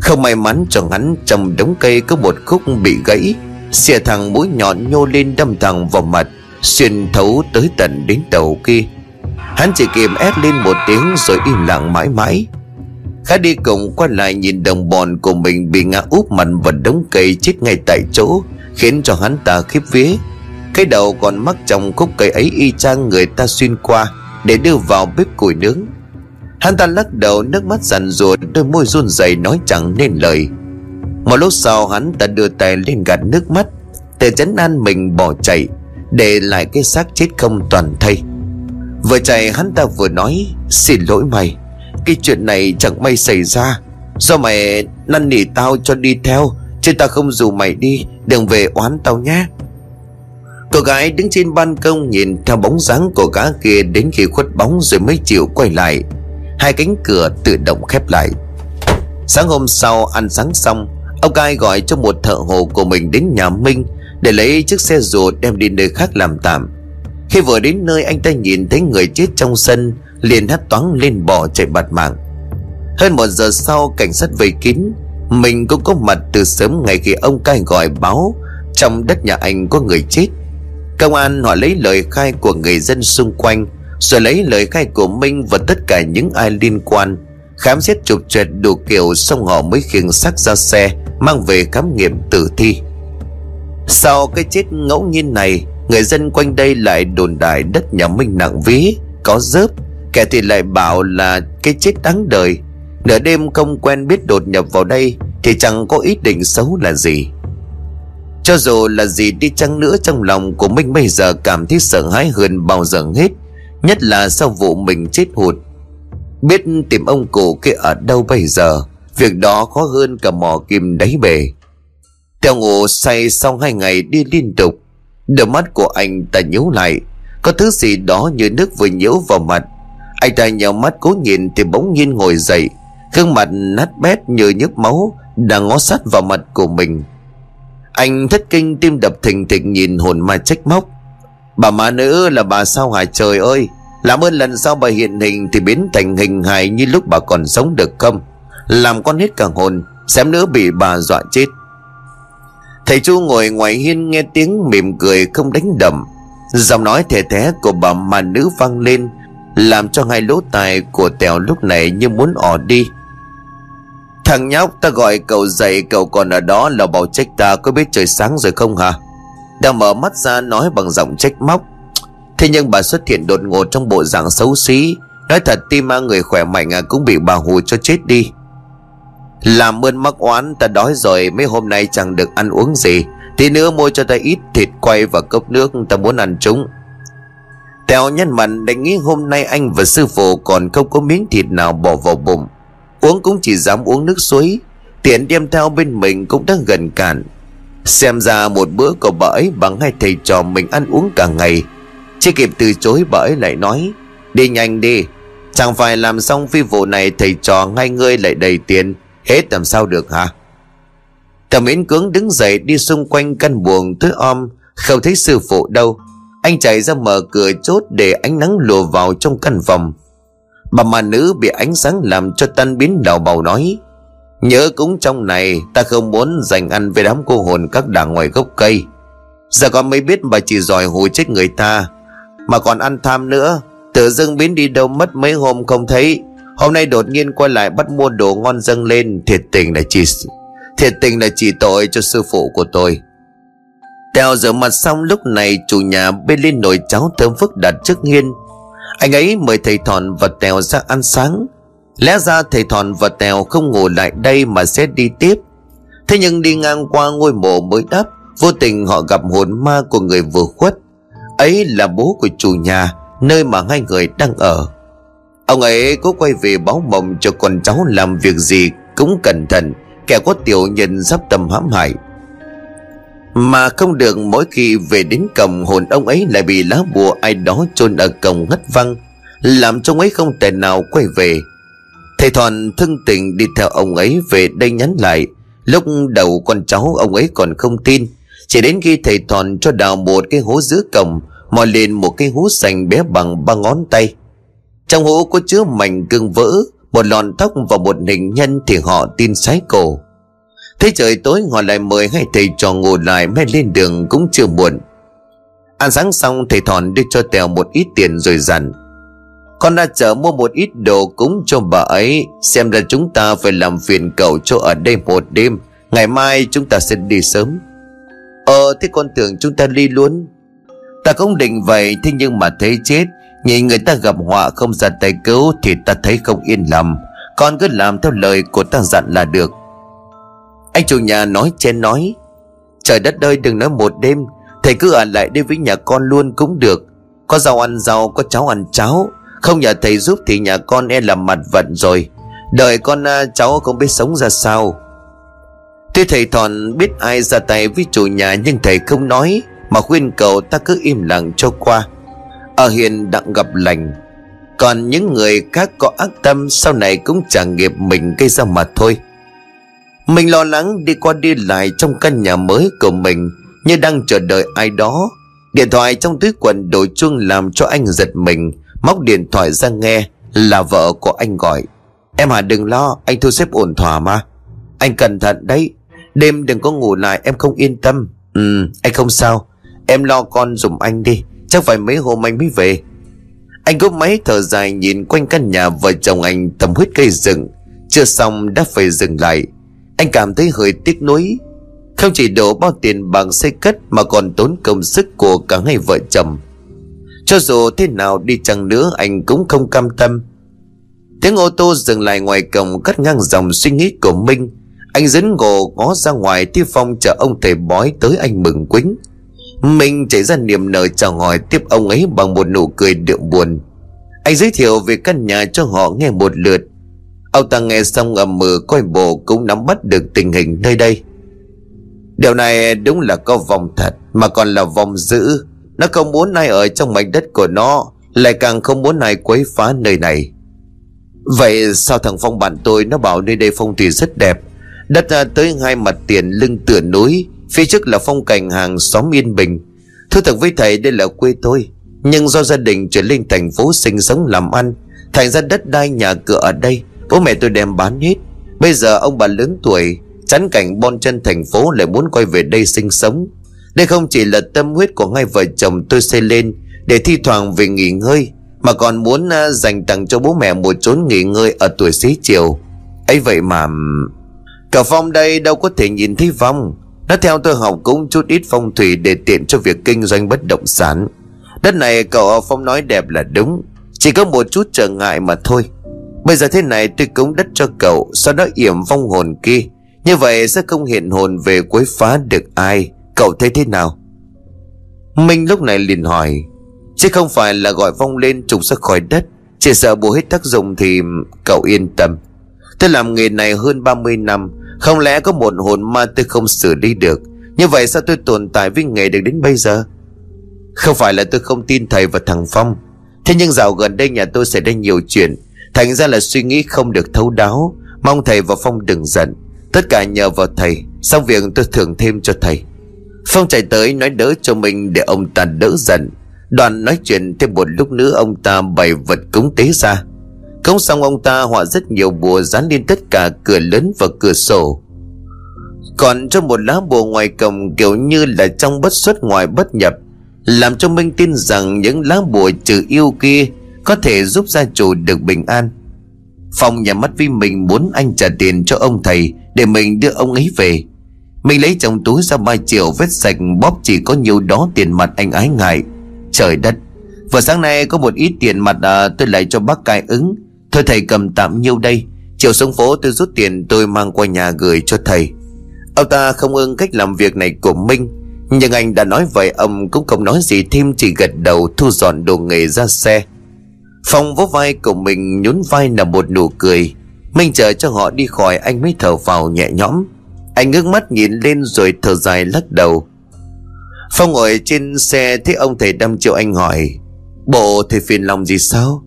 Không may mắn cho hắn, Trong đống cây có một khúc bị gãy, Xìa thằng mũi nhọn nhô lên đâm thẳng vào mặt, Xuyên thấu tới tận đến đầu kia. Hắn chỉ kịp ép lên một tiếng Rồi im lặng mãi mãi. Khá đi cùng quay lại nhìn đồng bọn của mình Bị ngã úp mặt vào đống cây chết ngay tại chỗ, Khiến cho hắn ta khiếp vía. Cái đầu còn mắc trong khúc cây ấy y chang người ta xuyên qua Để đưa vào bếp củi nướng. Hắn ta lắc đầu, nước mắt rằn rùa Đôi môi run rẩy nói chẳng nên lời. Một lúc sau hắn ta đưa tay lên gạt nước mắt Để chấn an mình bỏ chạy, Để lại cái xác chết không toàn thây. Vừa chạy hắn ta vừa nói, Xin lỗi mày. Cái chuyện này chẳng may xảy ra. Do mày năn nỉ tao cho đi theo, Chứ tao không dù mày đi Đừng về oán tao nhé. Cô gái đứng trên ban công nhìn theo bóng dáng của gã kia đến khi khuất bóng rồi mới chịu quay lại. Hai cánh cửa tự động khép lại. Sáng hôm sau, ăn sáng xong, Ông cai gọi cho một thợ hồ của mình đến nhà Minh Để lấy chiếc xe rùa đem đi nơi khác làm tạm. Khi vừa đến nơi, anh ta nhìn thấy người chết trong sân Liền hét toáng lên bỏ chạy bạt mạng. Hơn một giờ sau, cảnh sát vây kín. Mình cũng có mặt từ sớm ngày khi ông cai gọi báo. Trong đất nhà anh có người chết. Công an họ lấy lời khai của người dân xung quanh, Rồi lấy lời khai của Minh và tất cả những ai liên quan. Khám xét trục trệt đủ kiểu, Xong họ mới khiêng xác ra xe, Mang về khám nghiệm tử thi. Sau cái chết ngẫu nhiên này, Người dân quanh đây lại đồn đại đất nhà Minh nặng ví Có dớp Kẻ thì lại bảo là cái chết đáng đời. Nửa đêm không quen biết đột nhập vào đây Thì chẳng có ý định xấu là gì. Cho dù là gì đi chăng nữa Trong lòng của Minh bây giờ cảm thấy sợ hãi hơn bao giờ hết, Nhất là sau vụ mình chết hụt. Biết tìm ông cụ kia ở đâu bây giờ, Việc đó khó hơn cả mò kim đáy bể. Theo ngủ say sau hai ngày đi liên tục, Đôi mắt của anh ta nhíu lại. Có thứ gì đó như nước vừa nhiễu vào mặt anh ta nhào mắt cố nhìn thì bỗng nhiên ngồi dậy. Gương mặt nát bét như nhức máu Đang ngó sát vào mặt của mình. Anh thất kinh tim đập thình thịch nhìn hồn ma trách móc. Bà má nữ là bà sao hả trời ơi. Làm ơn lần sau bà hiện hình Thì biến thành hình hài như lúc bà còn sống được không? Làm con hết cả hồn Xem nữa bị bà dọa chết. Thầy chu ngồi ngoài hiên nghe tiếng mỉm cười không đánh đầm. Giọng nói thẻ thé của bà mà nữ vang lên làm cho hai lỗ tai của Tèo lúc này như muốn ỏ đi. Thằng nhóc, ta gọi cậu dậy, cậu còn ở đó là bảo trách ta, có biết trời sáng rồi không hả? Đang mở mắt ra nói bằng giọng trách móc. Thế nhưng bà xuất hiện đột ngột trong bộ dạng xấu xí. Nói thật, tim ma người khỏe mạnh à, cũng bị bà hù cho chết đi. Làm ơn mắc oán, ta đói rồi, Mấy hôm nay chẳng được ăn uống gì. Tí nữa mua cho ta ít thịt quay và cốc nước, ta muốn ăn chúng. Tèo nhân mặn đánh nghĩ hôm nay anh và sư phụ còn không có miếng thịt nào bỏ vào bụng. Uống cũng chỉ dám uống nước suối. Tiền đem theo bên mình cũng đã gần cạn. Xem ra một bữa của bà ấy bằng hai thầy trò mình ăn uống cả ngày. Chưa kịp từ chối, bà ấy lại nói, Đi nhanh đi. Chẳng phải làm xong phi vụ này thầy trò ngay ngươi lại đầy tiền. Hết làm sao được hả? Thầm Yến cưỡng đứng dậy đi xung quanh căn buồng tới om. Không thấy sư phụ đâu. Anh chạy ra mở cửa chốt để ánh nắng lùa vào trong căn phòng. Bà mà nữ bị ánh sáng làm cho tan biến đầu bầu nói, Nhớ cũng trong này, Ta không muốn dành ăn với đám cô hồn các đảng ngoài gốc cây. Giờ con mới biết bà chỉ giỏi hù chết người ta, Mà còn ăn tham nữa. Tự dưng biến đi đâu mất mấy hôm không thấy. Hôm nay đột nhiên quay lại bắt mua đồ ngon dâng lên, Thiệt tình là chỉ, Thiệt tình là chỉ tội cho sư phụ của tôi. Tèo rửa mặt xong lúc này, chủ nhà bê lên nồi cháo thơm phức đặt trước hiên Anh ấy mời thầy Thòn và Tèo ra ăn sáng. Lẽ ra thầy Thòn và Tèo không ngồi lại đây mà sẽ đi tiếp. Thế nhưng đi ngang qua ngôi mộ mới đắp Vô tình họ gặp hồn ma của người vừa khuất. Ấy là bố của chủ nhà, Nơi mà hai người đang ở. Ông ấy cố quay về báo mộng cho con cháu làm việc gì cũng cẩn thận, Kẻ có tiểu nhân sắp tầm hãm hại. Mà không được mỗi khi về đến cổng hồn ông ấy lại bị lá bùa ai đó chôn ở cổng ngất văng, Làm cho ông ấy không thể nào quay về. Thầy Thoàn thương tình đi theo ông ấy về đây nhắn lại. Lúc đầu con cháu ông ấy còn không tin, Chỉ đến khi thầy Thoàn cho đào một cái hố giữa cổng Mò lên một cái hố sành bé bằng ba ngón tay. Trong hố có chứa mảnh cương vỡ, Một lọn tóc và một hình nhân Thì họ tin sái cổ. Thế trời tối họ lại mời hai thầy trò ngồi lại Mới lên đường cũng chưa muộn. Ăn sáng xong, thầy Thòn đưa cho Tèo một ít tiền rồi dặn, Con ra chợ mua một ít đồ cúng cho bà ấy, Xem ra chúng ta phải làm phiền cậu cho ở đây một đêm, Ngày mai chúng ta sẽ đi sớm. Ờ thế con tưởng chúng ta đi luôn. Ta không định vậy, Thế nhưng mà thấy chết, Nhìn người ta gặp họa không ra tay cứu Thì ta thấy không yên lòng. Con cứ làm theo lời của ta dặn là được. Anh chủ nhà nói chen nói. Trời đất ơi đừng nói một đêm Thầy cứ ở lại đây với nhà con luôn cũng được. Có rau ăn rau Có cháo ăn cháo Không nhờ thầy giúp thì nhà con e làm mặt vận rồi. Đời con à, cháu không biết sống ra sao. Tuy thầy Thòn biết ai ra tay với chủ nhà Nhưng thầy không nói Mà khuyên cậu ta cứ im lặng cho qua. Ở hiền đặng gặp lành. Còn những người khác có ác tâm Sau này cũng trả nghiệp mình gây ra mà thôi. Mình lo lắng đi qua đi lại Trong căn nhà mới của mình, Như đang chờ đợi ai đó. Điện thoại trong túi quần đổ chuông làm cho anh giật mình, Móc điện thoại ra nghe, Là vợ của anh gọi. Em Hà đừng lo, Anh thu xếp ổn thỏa mà. Anh cẩn thận đấy, Đêm đừng có ngủ lại, em không yên tâm. Ừ anh không sao, Em lo con dùm anh đi, Chắc phải mấy hôm anh mới về. Anh cúp máy thở dài nhìn quanh căn nhà Vợ chồng anh tầm huyết cây rừng Chưa xong đã phải dừng lại. Anh cảm thấy hơi tiếc nuối. Không chỉ đổ bao tiền bằng xây cất Mà còn tốn công sức của cả hai vợ chồng. Cho dù thế nào đi chăng nữa, Anh cũng không cam tâm. Tiếng ô tô dừng lại ngoài cổng Cắt ngang dòng suy nghĩ của Minh. Anh dẫn ngộ ngó ra ngoài Tiếp Phong chờ ông thầy bói tới anh mừng quính. Minh chảy ra niềm nở chào hỏi Tiếp ông ấy bằng một nụ cười đượm buồn. Anh giới thiệu về căn nhà cho họ nghe một lượt. Ông ta nghe xong ầm mừ coi bộ cũng nắm bắt được tình hình nơi đây. Điều này đúng là có vòng thật, Mà còn là vòng dữ. Nó không muốn ai ở trong mảnh đất của nó, Lại càng không muốn ai quấy phá nơi này. Vậy sao thằng Phong bạn tôi Nó bảo nơi đây phong thủy rất đẹp Đất tới hai mặt tiền lưng tựa núi, Phía trước là phong cảnh hàng xóm yên bình. Thưa thật với thầy, đây là quê tôi, Nhưng do gia đình chuyển lên thành phố sinh sống làm ăn, Thành ra đất đai nhà cửa ở đây. Bố mẹ tôi đem bán hết. Bây giờ ông bà lớn tuổi Chán cảnh bon chân thành phố lại muốn quay về đây sinh sống. Đây không chỉ là tâm huyết của hai vợ chồng tôi xây lên Để thi thoảng về nghỉ ngơi, Mà còn muốn à, dành tặng cho bố mẹ một chốn nghỉ ngơi ở tuổi xế chiều. Ấy vậy mà, Cả Phong đây đâu có thể nhìn thấy Phong Nó theo tôi học cũng chút ít phong thủy Để tiện cho việc kinh doanh bất động sản. Đất này cậu Phong nói đẹp là đúng, Chỉ có một chút trở ngại mà thôi. Bây giờ thế này tôi cúng đất cho cậu, Sau đó yểm vong hồn kia. Như vậy sẽ không hiện hồn về quấy phá được ai. Cậu thấy thế nào? Minh lúc này liền hỏi, Chứ không phải là gọi vong lên trục ra khỏi đất, Chỉ sợ bù hết tác dụng thì cậu yên tâm. Tôi làm nghề này hơn 30 năm, không lẽ có một hồn ma tôi không xử lý được? Như vậy sao tôi tồn tại với nghề được đến bây giờ? Không phải là tôi không tin thầy và thằng Phong. Thế nhưng dạo gần đây nhà tôi xảy ra nhiều chuyện Thành ra là suy nghĩ không được thấu đáo. Mong thầy và Phong đừng giận. Tất cả nhờ vào thầy. Xong việc tôi thưởng thêm cho thầy. Phong chạy tới nói đỡ cho mình để ông ta đỡ giận. Đoàn nói chuyện thêm một lúc nữa ông ta bày vật cúng tế ra. Cống xong ông ta họa rất nhiều bùa dán lên tất cả cửa lớn và cửa sổ. Còn trong một lá bùa ngoài cổng kiểu như là trong bất xuất ngoài bất nhập, Làm cho Minh tin rằng những lá bùa trừ yêu kia có thể giúp gia chủ được bình an. Phong nhà mắt vi mình muốn anh trả tiền cho ông thầy Để mình đưa ông ấy về. Mình lấy trong túi ra 3 triệu vết sạch bóp chỉ có nhiều đó tiền mặt anh ái ngại. Trời đất Vừa sáng nay có một ít tiền mặt à, tôi lại cho bác cai ứng. Thôi thầy cầm tạm nhiêu đây Chiều xuống phố tôi rút tiền tôi mang qua nhà gửi cho thầy. Ông ta không ưng cách làm việc này của Minh Nhưng anh đã nói vậy ông cũng không nói gì thêm Chỉ gật đầu thu dọn đồ nghề ra xe. Phong vỗ vai của mình nhún vai là một nụ cười. Minh chờ cho họ đi khỏi, anh mới thở vào nhẹ nhõm. Anh ngước mắt nhìn lên rồi thở dài lắc đầu. Phong ngồi trên xe thấy ông thầy đâm triệu anh hỏi, Bộ thầy phiền lòng gì sao?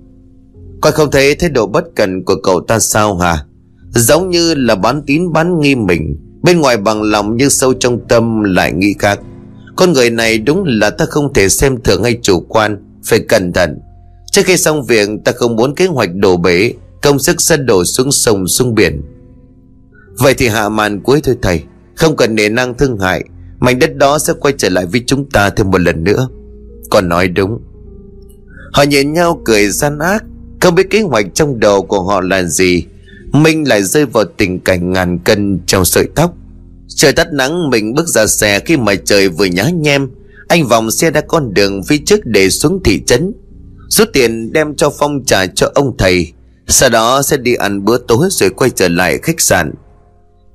Coi không thấy thái độ bất cần của cậu ta sao hả? Giống như là bán tín bán nghi mình, Bên ngoài bằng lòng như sâu trong tâm lại nghĩ khác. Con người này đúng là ta không thể xem thường hay chủ quan, Phải cẩn thận. Trước khi xong việc, ta không muốn kế hoạch đổ bể, Công sức sẽ đổ xuống sông, xuống biển. Vậy thì hạ màn cuối thôi, thầy. Không cần nề năng thương hại, Mảnh đất đó sẽ quay trở lại với chúng ta thêm một lần nữa. Còn nói đúng. Họ nhìn nhau cười gian ác, Không biết kế hoạch trong đầu của họ là gì. Minh lại rơi vào tình cảnh ngàn cân trong sợi tóc. Trời tắt nắng, mình bước ra xe khi mà trời vừa nhá nhem. Anh vòng xe ra con đường phía trước để xuống thị trấn. Rút tiền đem cho Phong trả cho ông thầy, Sau đó sẽ đi ăn bữa tối rồi quay trở lại khách sạn.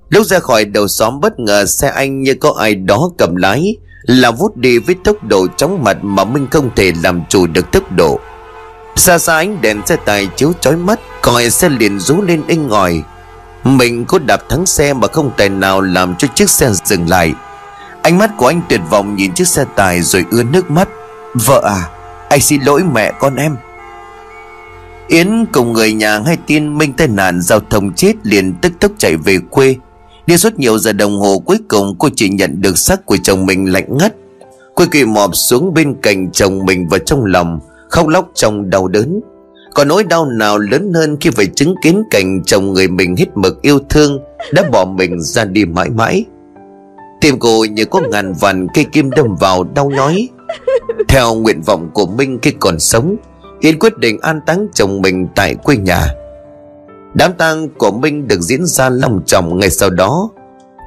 Lúc ra khỏi đầu xóm bất ngờ xe anh như có ai đó cầm lái, Là vút đi với tốc độ chóng mặt mà Minh không thể làm chủ được tốc độ. Xa xa ánh đèn xe tài chiếu chói mắt Còi xe liền rú lên inh ngòi Mình có đạp thắng xe mà không tài nào làm cho chiếc xe dừng lại. Ánh mắt của anh tuyệt vọng nhìn chiếc xe tài rồi ưa nước mắt. Vợ à anh xin lỗi mẹ con em. Yến cùng người nhà hay tin Minh tai nạn giao thông chết liền tức tốc chạy về quê. Đi suốt nhiều giờ đồng hồ, cuối cùng cô chỉ nhận được xác của chồng mình lạnh ngắt. Cô quỳ mọp xuống bên cạnh chồng mình và trong lòng, Khóc lóc trong đau đớn. Còn nỗi đau nào lớn hơn khi phải chứng kiến cảnh chồng người mình hết mực yêu thương Đã bỏ mình ra đi mãi mãi? Tim cô như có ngàn vằn, cây kim đâm vào, đau nhói. Theo nguyện vọng của Minh khi còn sống Yên quyết định an táng chồng mình tại quê nhà. Đám tang của Minh được diễn ra long trọng ngày sau đó.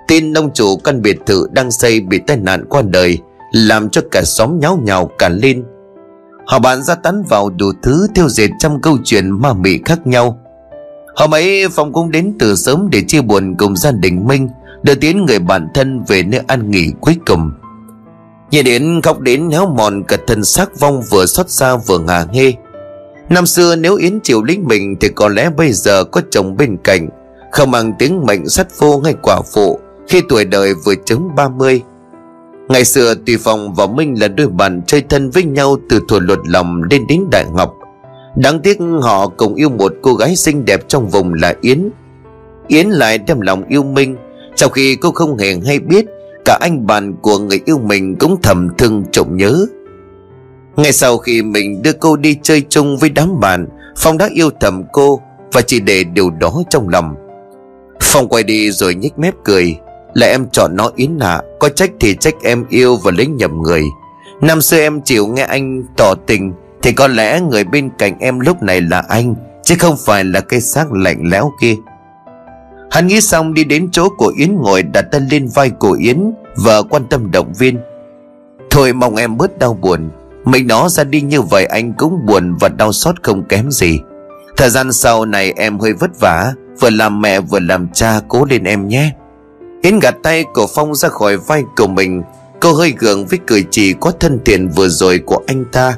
Tin nông chủ căn biệt thự đang xây bị tai nạn qua đời, Làm cho cả xóm nháo nhào cả lên. Họ bàn ra tán vào đủ thứ theo dệt trong câu chuyện ma mị khác nhau. Họ mấy phòng cũng đến từ sớm để chia buồn cùng gia đình Minh, Đưa tiến người bạn thân về nơi an nghỉ cuối cùng nhà đến khóc đến héo mòn, cả thân xác vong vừa xót xa vừa ngả nghê. Năm xưa nếu Yến chịu lính mình Thì có lẽ bây giờ có chồng bên cạnh. Không mang tiếng mệnh sắt phô hay quả phụ, Khi tuổi đời vừa chấm 30 Ngày xưa Tùy Phong và Minh là đôi bạn chơi thân với nhau Từ thuở luật lòng lên đến đại học Đáng tiếc họ cùng yêu một cô gái xinh đẹp trong vùng là Yến. Yến lại đem lòng yêu Minh, Trong khi cô không hề hay biết Cả anh bạn của người yêu mình cũng thầm thương trộm nhớ. Ngay sau khi mình đưa cô đi chơi chung với đám bạn, Phong đã yêu thầm cô Và chỉ để điều đó trong lòng. Phong quay đi rồi nhếch mép cười. Là em chọn nó yến hạ Có trách thì trách em yêu và lấy nhầm người. Năm xưa em chịu nghe anh tỏ tình, Thì có lẽ người bên cạnh em lúc này là anh, Chứ không phải là cái xác lạnh lẽo kia. Hắn nghĩ xong đi đến chỗ của Yến ngồi đặt tay lên vai của Yến Và quan tâm động viên. Thôi mong em bớt đau buồn. Mình nó ra đi như vậy anh cũng buồn và đau xót không kém gì. Thời gian sau này em hơi vất vả, Vừa làm mẹ vừa làm cha cố lên em nhé. Yến gạt tay của Phong ra khỏi vai của mình. Cô hơi gượng với cười chỉ có thân thiện vừa rồi của anh ta.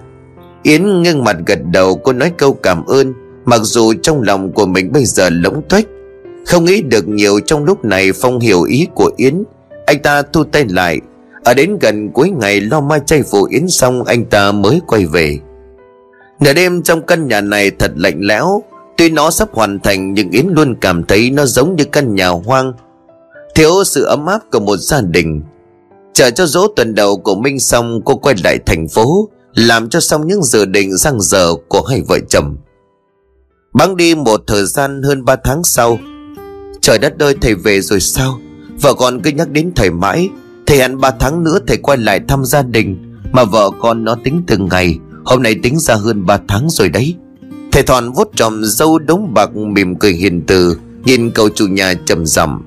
Yến ngưng mặt gật đầu, cô nói câu cảm ơn. Mặc dù trong lòng của mình bây giờ lỗng tuếch không nghĩ được nhiều trong lúc này Phong hiểu ý của Yến. Anh ta thu tay lại. Ở đến gần cuối ngày, lo mai chay phụ yến xong, anh ta mới quay về. Nửa đêm trong căn nhà này thật lạnh lẽo. Tuy nó sắp hoàn thành, nhưng Yến luôn cảm thấy nó giống như căn nhà hoang. Thiếu sự ấm áp của một gia đình. Chờ cho dỗ tuần đầu của Minh xong, cô quay lại thành phố, Làm cho xong những dự định răng dở của hai vợ chồng. Băng đi một thời gian hơn 3 tháng sau Trời đất ơi, thầy về rồi sao? Vợ con cứ nhắc đến thầy mãi. Thầy hẹn 3 tháng nữa thầy quay lại thăm gia đình. Mà vợ con nó tính từng ngày. Hôm nay tính ra hơn 3 tháng rồi đấy. Thầy Thòn vuốt tròm dâu đống bạc, mỉm cười hiền từ, Nhìn cậu chủ nhà trầm rầm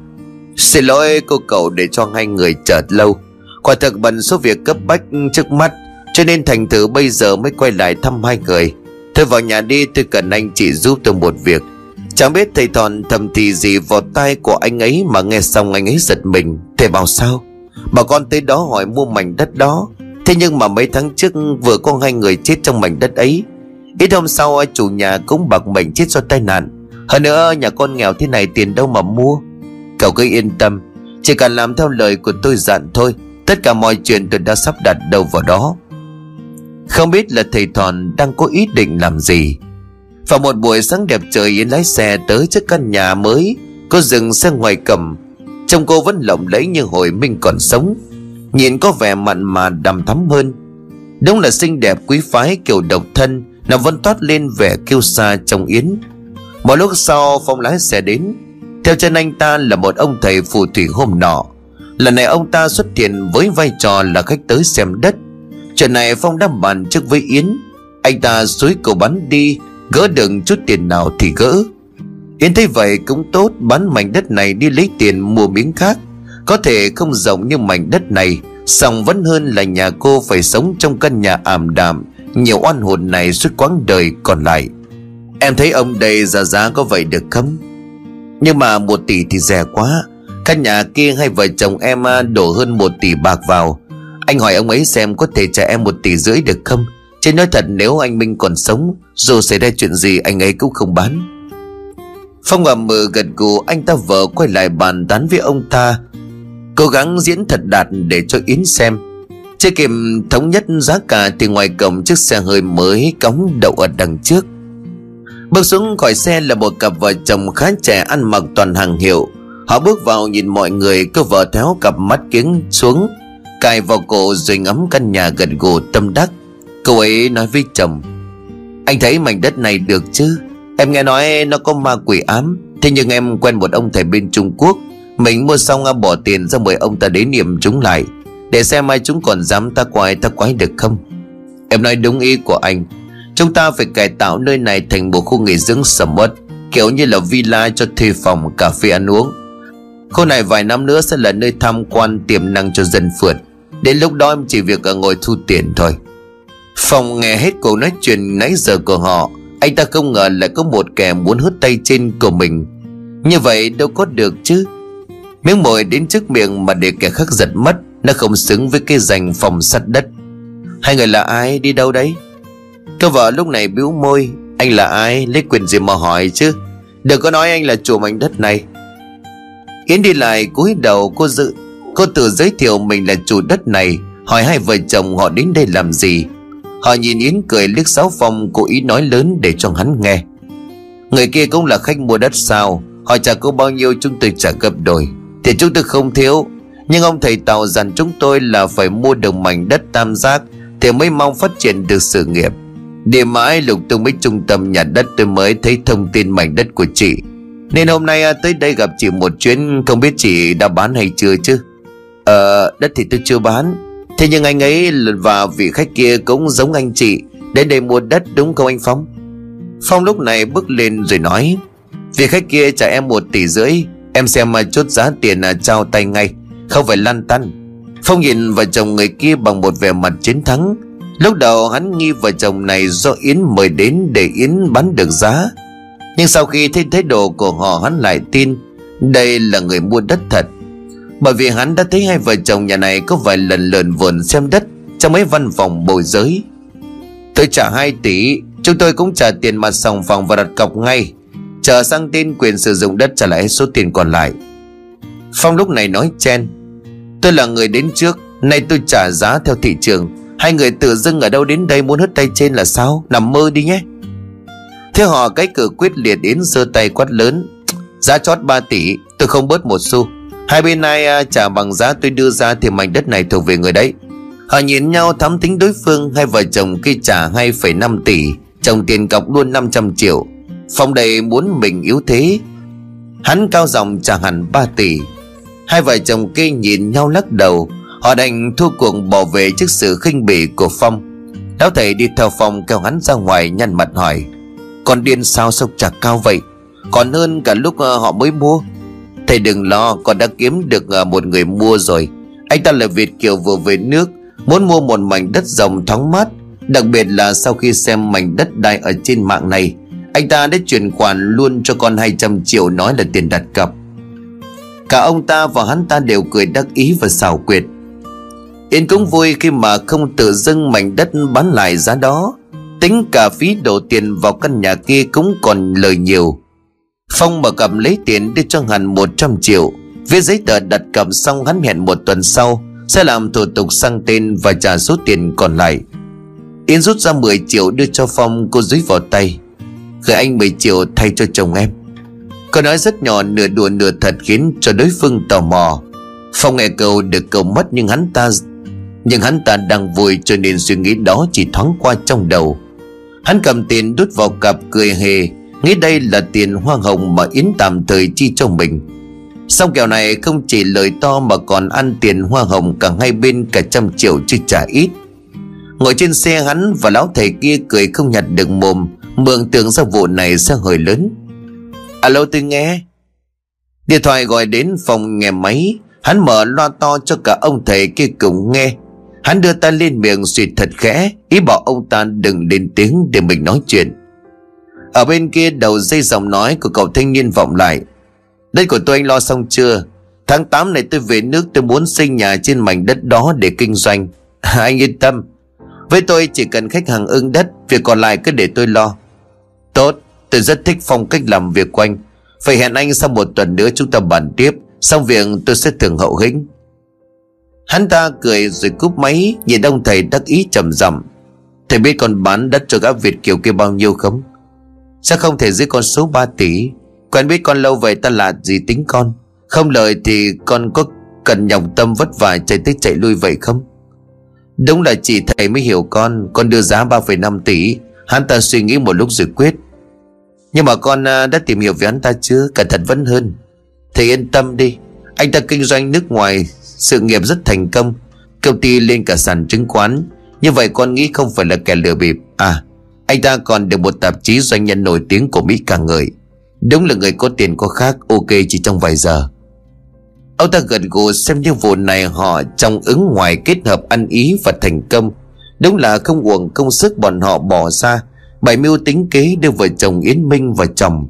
Xin lỗi cô cậu để cho hai người chờ lâu. Quả thực bận số việc cấp bách trước mắt, Cho nên thành thử bây giờ mới quay lại thăm hai người. Thôi vào nhà đi, tôi cần anh chị giúp tôi một việc. Chẳng biết thầy Thòn thầm thì gì vào tai của anh ấy Mà nghe xong anh ấy giật mình. Thầy bảo sao? Bà con tới đó hỏi mua mảnh đất đó. Thế nhưng mà mấy tháng trước vừa có hai người chết trong mảnh đất ấy. Ít hôm sau, chủ nhà cũng bạc mệnh chết do tai nạn. Hơn nữa, nhà con nghèo thế này tiền đâu mà mua. Cậu cứ yên tâm, Chỉ cần làm theo lời của tôi dặn thôi. Tất cả mọi chuyện tôi đã sắp đặt đầu vào đó. Không biết là thầy Thòn đang có ý định làm gì. Vào một buổi sáng đẹp trời, Yến lái xe tới trước căn nhà mới. Có dừng xe ngoài cầm. Trông cô vẫn lộng lẫy như hồi Minh còn sống. Nhìn có vẻ mặn mà đầm thắm hơn. Đúng là xinh đẹp quý phái, kiểu độc thân. Nó vẫn toát lên vẻ kiêu xa trong Yến. Một lúc sau, Phong lái xe đến. Theo chân anh ta là một ông thầy phù thủy hôm nọ. Lần này ông ta xuất hiện với vai trò là khách tới xem đất. Chuyện này Phong đã bàn trước với Yến. Anh ta suối cầu bắn đi Gỡ được chút tiền nào thì gỡ. Yến thấy vậy cũng tốt, Bán mảnh đất này đi lấy tiền mua miếng khác. Có thể không rộng như mảnh đất này, song vẫn hơn là nhà cô phải sống trong căn nhà ảm đạm. Nhiều oan hồn này suốt quãng đời còn lại. Em thấy ông đây ra giá có vậy được không? Nhưng mà một tỷ thì rẻ quá. Căn nhà kia hai vợ chồng em à, đổ hơn một tỷ bạc vào. Anh hỏi ông ấy xem có thể trả em một tỷ rưỡi được không? Chứ nói thật nếu anh Minh còn sống, Dù xảy ra chuyện gì anh ấy cũng không bán. Phong ngầm mờ gật gù, Anh ta vợ quay lại bàn tán với ông ta, Cố gắng diễn thật đạt để cho Yến xem. Chưa kịp thống nhất giá cả Thì ngoài cổng chiếc xe hơi mới cống đậu ở đằng trước. Bước xuống khỏi xe là một cặp vợ chồng khá trẻ ăn mặc toàn hàng hiệu. Họ bước vào nhìn mọi người Cô vợ théo cặp mắt kiếng xuống, Cài vào cổ rồi ngắm căn nhà gần gù tâm đắc. Cô ấy nói với chồng, Anh thấy mảnh đất này được chứ? Em nghe nói nó có ma quỷ ám. Thế nhưng em quen một ông thầy bên Trung Quốc. Mình mua xong à, bỏ tiền ra mời ông ta đến niệm chúng lại. Để xem ai chúng còn dám ta quái ta quái được không. Em nói đúng ý của anh. Chúng ta phải cải tạo nơi này thành một khu nghỉ dưỡng sầm uất, Kiểu như là villa cho thuê phòng, cà phê ăn uống. Khu này vài năm nữa sẽ là nơi tham quan tiềm năng cho dân phượt. Đến lúc đó, em chỉ việc ở ngồi thu tiền thôi. Phong nghe hết cuộc nói chuyện nãy giờ của họ, Anh ta không ngờ lại có một kẻ muốn hút tay trên của mình. Như vậy đâu có được chứ. Miếng mồi đến trước miệng mà để kẻ khác giật mất, Nó không xứng với cái danh phòng sắt đất. Hai người là ai, đi đâu đấy? Cô vợ lúc này bĩu môi, Anh là ai, lấy quyền gì mà hỏi chứ? Đừng có nói anh là chủ mảnh đất này. Yến đi lại cúi đầu, cô dự, Cô tự giới thiệu mình là chủ đất này, Hỏi hai vợ chồng họ đến đây làm gì. Họ nhìn Yến cười liếc sáu phong Cố ý nói lớn để cho hắn nghe. Người kia cũng là khách mua đất sao, Họ trả cô bao nhiêu chúng tôi trả gấp đôi. Thì chúng tôi không thiếu, Nhưng ông thầy Tàu dặn chúng tôi là phải mua được mảnh đất tam giác Thì mới mong phát triển được sự nghiệp. Để mãi lục tung mấy trung tâm nhà đất tôi mới thấy thông tin mảnh đất của chị. Nên hôm nay à, tới đây gặp chị một chuyến, Không biết chị đã bán hay chưa chứ? Ờ đất thì tôi chưa bán. Thế nhưng anh ấy và vị khách kia cũng giống anh chị, Đến đây mua đất đúng không anh Phong? Phong lúc này bước lên rồi nói, Vị khách kia trả em một tỷ rưỡi, Em xem mà chốt giá tiền là trao tay ngay, Không phải lăn tăn. Phong nhìn vợ chồng người kia bằng một vẻ mặt chiến thắng. Lúc đầu hắn nghi vợ chồng này do Yến mời đến để Yến bán được giá. Nhưng sau khi thấy thái độ của họ, hắn lại tin Đây là người mua đất thật bởi vì hắn đã thấy hai vợ chồng nhà này có vài lần lợn vườn xem đất Trong mấy văn phòng bồi giới. Tôi trả 2 tỷ, Chúng tôi cũng trả tiền mặt sòng phòng và đặt cọc ngay. Chờ sang tên quyền sử dụng đất trả lại số tiền còn lại. Phong lúc này nói chen, Tôi là người đến trước, Nay tôi trả giá theo thị trường. Hai người tự dưng ở đâu đến đây muốn hất tay trên là sao? Nằm mơ đi nhé. Thế họ cái cử quyết liệt đến giơ tay quát lớn, Giá chót 3 tỷ, Tôi không bớt một xu. Hai bên này trả bằng giá tôi đưa ra thì mảnh đất này thuộc về người đấy. Họ nhìn nhau thắm tính đối phương Hai vợ chồng kia trả 2,5 tỷ Chồng tiền cọc luôn 500 triệu. Phong đầy muốn mình yếu thế. Hắn cao giọng trả hẳn 3 tỷ. Hai vợ chồng kia nhìn nhau lắc đầu. Họ đành thua cuộc bỏ về trước sự khinh bỉ của Phong. Lão thầy đi theo Phong kéo hắn ra ngoài nhăn mặt hỏi Còn điên sao sốc trả cao vậy? Còn hơn cả lúc à, họ mới mua. Thầy đừng lo, con đã kiếm được à, một người mua rồi. Anh ta là Việt Kiều vừa về nước, Muốn mua một mảnh đất rộng thoáng mát, Đặc biệt là sau khi xem mảnh đất đai ở trên mạng này, Anh ta đã chuyển khoản luôn cho con 200 triệu nói là tiền đặt cọc. Cả ông ta và hắn ta đều cười đắc ý và xảo quyệt. Yên cũng vui khi mà không tự dưng mảnh đất bán lại giá đó. Tính cả phí đổ tiền vào căn nhà kia cũng còn lời nhiều. Phong mở cầm lấy tiền đưa cho hắn 100 triệu. Viết giấy tờ đặt cầm xong hắn hẹn một tuần sau, Sẽ làm thủ tục sang tên và trả số tiền còn lại. Yến rút ra 10 triệu đưa cho Phong, cô dưới vào tay. Gửi anh 10 triệu thay cho chồng em. Cô nói rất nhỏ, nửa đùa nửa thật khiến cho đối phương tò mò. Phong nghe câu được cầu mất nhưng hắn ta, Nhưng hắn ta đang vui cho nên suy nghĩ đó chỉ thoáng qua trong đầu. Hắn cầm tiền đút vào cặp cười hề Nghĩ đây là tiền hoa hồng mà Yến tạm thời chi cho mình. Xong kèo này không chỉ lời to mà còn ăn tiền hoa hồng cả hai bên cả trăm triệu chứ chả ít. Ngồi trên xe hắn và lão thầy kia cười không nhặt được mồm Mường tưởng ra vụ này sẽ hơi lớn. Alo, tôi nghe. Điện thoại gọi đến phòng nghe máy, Hắn mở loa to cho cả ông thầy kia cùng nghe. Hắn đưa tay lên miệng suy thật khẽ, Ý bảo ông ta đừng lên tiếng để mình nói chuyện. Ở bên kia đầu dây giọng nói của cậu thanh niên vọng lại. Đây của tôi anh lo xong chưa? Tháng 8 này tôi về nước, tôi muốn xây nhà trên mảnh đất đó để kinh doanh. (laughs) Anh yên tâm. Với tôi chỉ cần khách hàng ưng đất, Việc còn lại cứ để tôi lo. Tốt, tôi rất thích phong cách làm việc của anh. Phải hẹn anh sau một tuần nữa chúng ta bàn tiếp, Xong việc tôi sẽ thường hậu hĩnh. Hắn ta cười rồi cúp máy, Nhìn ông thầy đắc ý trầm rầm Thầy biết còn bán đất cho gã Việt Kiều kia bao nhiêu không? Sao không thể dưới con số 3 tỷ? Quen biết con lâu vậy ta là gì tính con? Không lời thì con có cần nhọc tâm vất vả chạy tới chạy lui vậy không? Đúng là chỉ thầy mới hiểu con Con đưa giá 3,5 tỷ. Hắn ta suy nghĩ một lúc rồi quyết. Nhưng mà con à, đã tìm hiểu về hắn ta chưa? Cẩn thận vẫn hơn. Thầy yên tâm đi. Anh ta kinh doanh nước ngoài Sự nghiệp rất thành công. Công ty lên cả sàn chứng khoán. Như vậy con nghĩ không phải là kẻ lừa bịp. À anh ta còn được một tạp chí doanh nhân nổi tiếng của Mỹ ca ngợi. Đúng là người có tiền có khác, Ok chỉ trong vài giờ. Ông ta gật gù xem như vụ này họ trong ứng ngoài kết hợp ăn ý và thành công. Đúng là không uổng công sức bọn họ bỏ ra Bảy mưu tính kế đưa vợ chồng Yến Minh và chồng.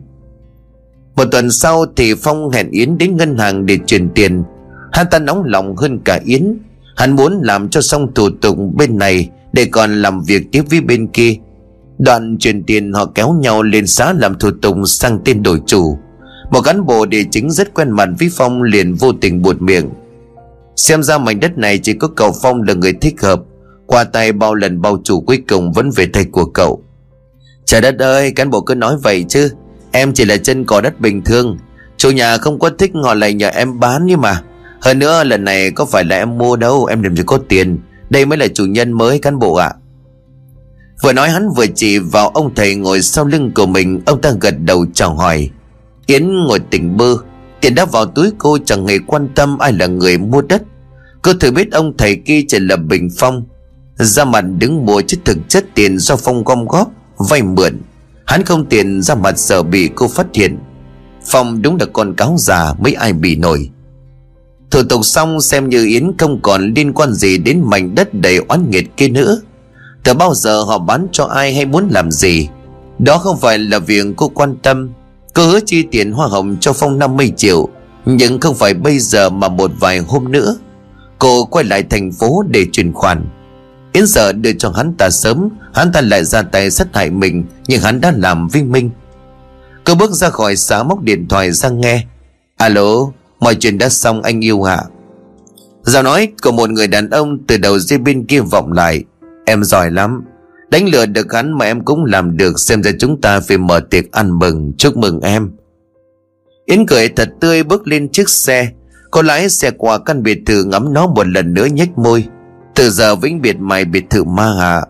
Một tuần sau thì Phong hẹn Yến đến ngân hàng để chuyển tiền. Hắn ta nóng lòng hơn cả Yến. Hắn muốn làm cho xong thủ tục bên này Để còn làm việc tiếp với bên kia. Đoạn chuyển tiền họ kéo nhau lên xã làm thủ tục sang tên đổi chủ. Một cán bộ địa chính rất quen mặt với Phong liền vô tình buột miệng. Xem ra mảnh đất này chỉ có cậu Phong là người thích hợp. Qua tay bao lần bao chủ cuối cùng vẫn về tay của cậu. Trời đất ơi, cán bộ cứ nói vậy chứ. Em chỉ là chân cỏ đất bình thường. Chủ nhà không có thích họ lại nhờ em bán nhưng mà. Hơn nữa lần này có phải là em mua đâu, Em làm gì có tiền. Đây mới là chủ nhân mới, cán bộ ạ. Vừa nói hắn vừa chỉ vào ông thầy ngồi sau lưng của mình, Ông ta gật đầu chào hỏi. Yến ngồi tỉnh bơ, Tiền đã vào túi cô chẳng hề quan tâm ai là người mua đất. Cô thử biết ông thầy kia chỉ là Bình Phong. Ra mặt đứng mua chứ thực chất tiền do Phong gom góp, Vay mượn. Hắn không tiền ra mặt sợ bị cô phát hiện. Phong đúng là con cáo già, mấy ai bị nổi. Thủ tục xong xem như Yến không còn liên quan gì đến mảnh đất đầy oán nghiệt kia nữa. Từ bao giờ họ bán cho ai hay muốn làm gì? Đó không phải là việc cô quan tâm. Cô hứa chi tiền hoa hồng cho Phong 50 triệu, Nhưng không phải bây giờ mà một vài hôm nữa. Cô quay lại thành phố để chuyển khoản. Yến sợ đưa cho hắn ta sớm, Hắn ta lại ra tay sát hại mình, Nhưng hắn đã làm với Minh. Cô bước ra khỏi xã móc điện thoại ra nghe. Alo, Mọi chuyện đã xong anh yêu hả Giọng nói của một người đàn ông Từ đầu dây bên kia vọng lại. Em giỏi lắm. Đánh lừa được hắn mà em cũng làm được. Xem ra chúng ta phải mở tiệc ăn mừng. Chúc mừng em. Yến cười thật tươi bước lên chiếc xe. Cô lái xe qua căn biệt thự ngắm nó một lần nữa nhếch môi. Từ giờ vĩnh biệt mày biệt thự ma hạ.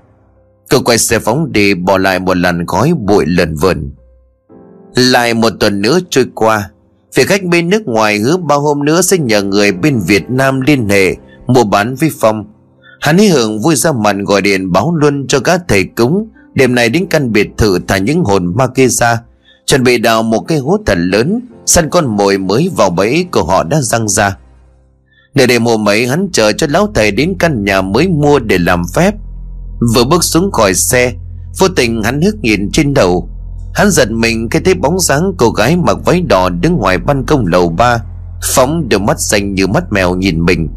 Cô quay xe phóng đi, Bỏ lại một làn khói bụi lần vườn Lại một tuần nữa trôi qua. Phía khách bên nước ngoài hứa bao hôm nữa Sẽ nhờ người bên Việt Nam liên hệ, Mua bán với Phong. Hắn hí hưởng vui ra mặt gọi điện báo luôn cho các thầy cúng. Đêm này đến căn biệt thự thả những hồn ma kia ra. Chuẩn bị đào một cái hố thật lớn, Săn con mồi mới vào bẫy của họ đã răng ra. Để đêm hôm ấy, hắn chờ cho lão thầy đến căn nhà mới mua để làm phép. Vừa bước xuống khỏi xe, Vô tình hắn hước nhìn trên đầu. Hắn giật mình khi thấy bóng dáng cô gái mặc váy đỏ đứng ngoài ban công lầu ba, Phóng đôi mắt xanh như mắt mèo nhìn mình.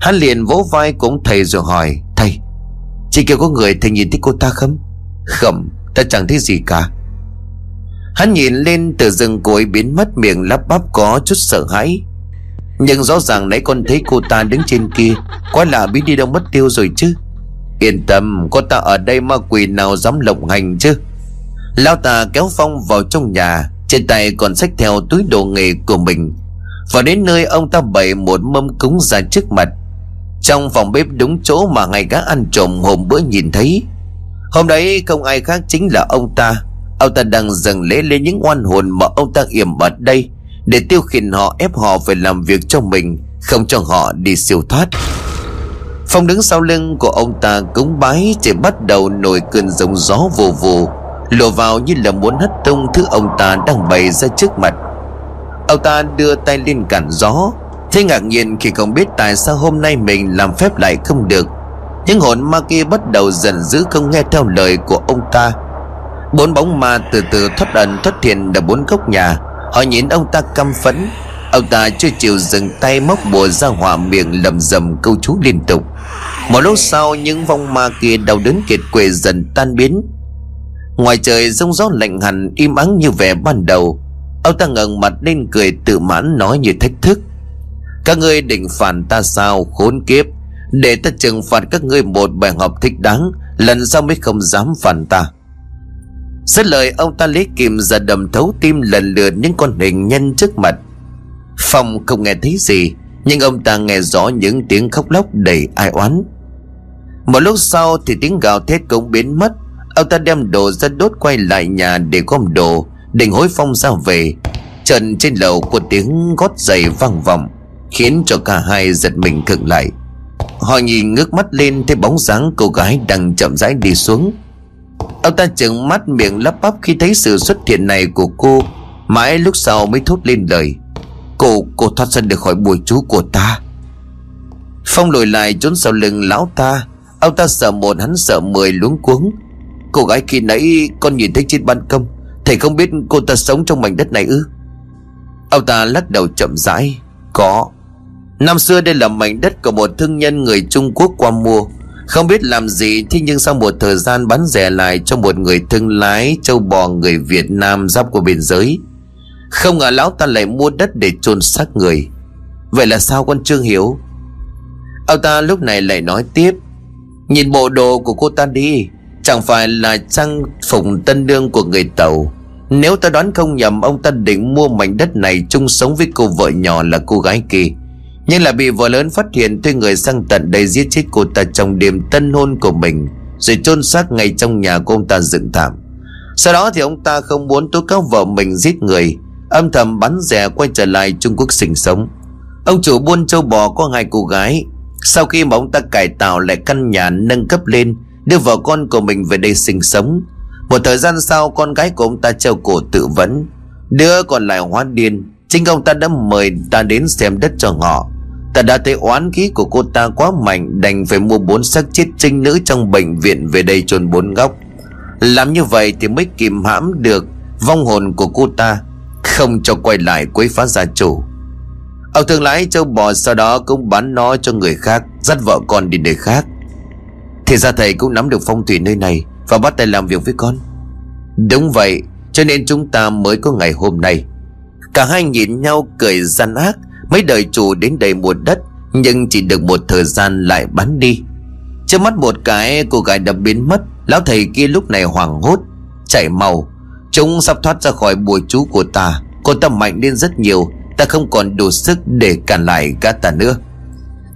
Hắn liền vỗ vai cũng thầy rồi hỏi, Thầy, Chị kêu có người thầy nhìn thấy cô ta không? Không, Ta chẳng thấy gì cả. Hắn nhìn lên từ rừng cối biến mất, miệng lắp bắp có chút sợ hãi. Nhưng rõ ràng nãy con thấy cô ta đứng trên kia, Quá lạ biết đi đâu mất tiêu rồi chứ? Yên tâm Có ta ở đây ma quỷ nào dám lộng hành chứ. Lão ta kéo Phong vào trong nhà, Trên tay còn xách theo túi đồ nghề của mình. Và đến nơi ông ta bày một mâm cúng ra trước mặt. Trong phòng bếp đúng chỗ mà ngày gã ăn trộm hôm bữa nhìn thấy. Hôm đấy không ai khác chính là ông ta. Ông ta đang dần lễ lên những oan hồn mà ông ta yểm ở đây, Để tiêu khiển họ ép họ phải làm việc cho mình, Không cho họ đi siêu thoát. Phong đứng sau lưng của ông ta cúng bái Chỉ bắt đầu nổi cơn giông gió vù vù, Lùa vào như là muốn hất tung thứ ông ta đang bày ra trước mặt. Ông ta đưa tay lên cản gió Thế ngạc nhiên khi không biết tại sao hôm nay mình làm phép lại không được. Những hồn ma kia bắt đầu dần dữ không nghe theo lời của ông ta. Bốn bóng ma từ từ thoát ẩn, thoát thiền ở bốn góc nhà. Họ nhìn ông ta căm phẫn. Ông ta chưa chịu dừng tay móc bùa ra hỏa miệng lầm rầm câu chú liên tục. Một lúc sau, những vong ma kia đau đớn kiệt quệ dần tan biến. Ngoài trời rông gió lạnh hẳn im ắng như vẻ ban đầu. Ông ta ngẩng mặt lên cười tự mãn nói như thách thức. Các ngươi định phản ta sao, khốn kiếp? Để ta trừng phạt các ngươi một bài học thích đáng, Lần sau mới không dám phản ta. Xét lời, ông ta lấy kìm ra đầm thấu tim lần lượt những con hình nhân trước mặt. Phong không nghe thấy gì, Nhưng ông ta nghe rõ những tiếng khóc lóc đầy ai oán. Một lúc sau thì tiếng gào thét cũng biến mất. Ông ta đem đồ ra đốt quay lại nhà để gom đồ, Định hối Phong ra về. Trần trên lầu có tiếng gót giày vang vọng. Khiến cho cả hai giật mình cực lại. Họ nhìn ngước mắt lên thấy bóng dáng cô gái đang chậm rãi đi xuống. Ông ta chừng mắt miệng lắp bắp khi thấy sự xuất hiện này của cô Mãi lúc sau mới thốt lên lời Cô, cô thoát ra được khỏi bùi chú của ta. Phong lùi lại trốn sau lưng lão ta. Ông ta sợ một hắn sợ mười luống cuống. Cô gái khi nãy con nhìn thấy trên ban công Thầy không biết cô ta sống trong mảnh đất này ư? Ông ta lắc đầu chậm rãi Có. Năm xưa đây là mảnh đất của một thương nhân người Trung Quốc qua mua. Không biết làm gì, Thế nhưng sau một thời gian bán rẻ lại Cho một người thương lái, châu bò người Việt Nam giáp của biên giới. Không ngờ lão ta lại mua đất để chôn xác người. Vậy là sao con Trương Hiểu Ông ta lúc này lại nói tiếp. Nhìn bộ đồ của cô ta đi, Chẳng phải là trang phục tân đương của người Tàu. Nếu ta đoán không nhầm, Ông ta định mua mảnh đất này chung sống với cô vợ nhỏ là cô gái kia. Nhưng là bị vợ lớn phát hiện Thuê người sang tận đây giết chết cô ta Trong đêm tân hôn của mình, Rồi chôn xác ngay trong nhà của ông ta dựng thảm. Sau đó thì ông ta không muốn tố cáo vợ mình giết người, Âm thầm bắn rẻ quay trở lại Trung Quốc sinh sống. Ông chủ buôn châu bò có hai cô gái. Sau khi mà ông ta cải tạo lại căn nhà nâng cấp lên, Đưa vợ con của mình về đây sinh sống, Một thời gian sau con gái của ông ta treo cổ tự vấn Đứa còn lại hóa điên, Chính ông ta đã mời ta đến xem đất cho họ. Ta đã thấy oán khí của cô ta quá mạnh, Đành phải mua bốn xác chết trinh nữ trong bệnh viện về đây chôn bốn góc. Làm như vậy thì mới kìm hãm được Vong hồn của cô ta, Không cho quay lại quấy phá gia chủ. Ông thương lái châu bò sau đó cũng bán nó cho người khác, Dắt vợ con đi nơi khác. Thì ra thầy cũng nắm được phong thủy nơi này Và bắt tay làm việc với con. Đúng vậy, Cho nên chúng ta mới có ngày hôm nay. Cả hai nhìn nhau cười gian ác Mấy đời chủ đến đây mua đất Nhưng chỉ được một thời gian lại bán đi. Trước mắt một cái cô gái đã biến mất. Lão thầy kia lúc này hoảng hốt Chảy màu. Chúng sắp thoát ra khỏi bùa chú của ta. Cô ta mạnh lên rất nhiều Ta không còn đủ sức để cản lại gã ta nữa.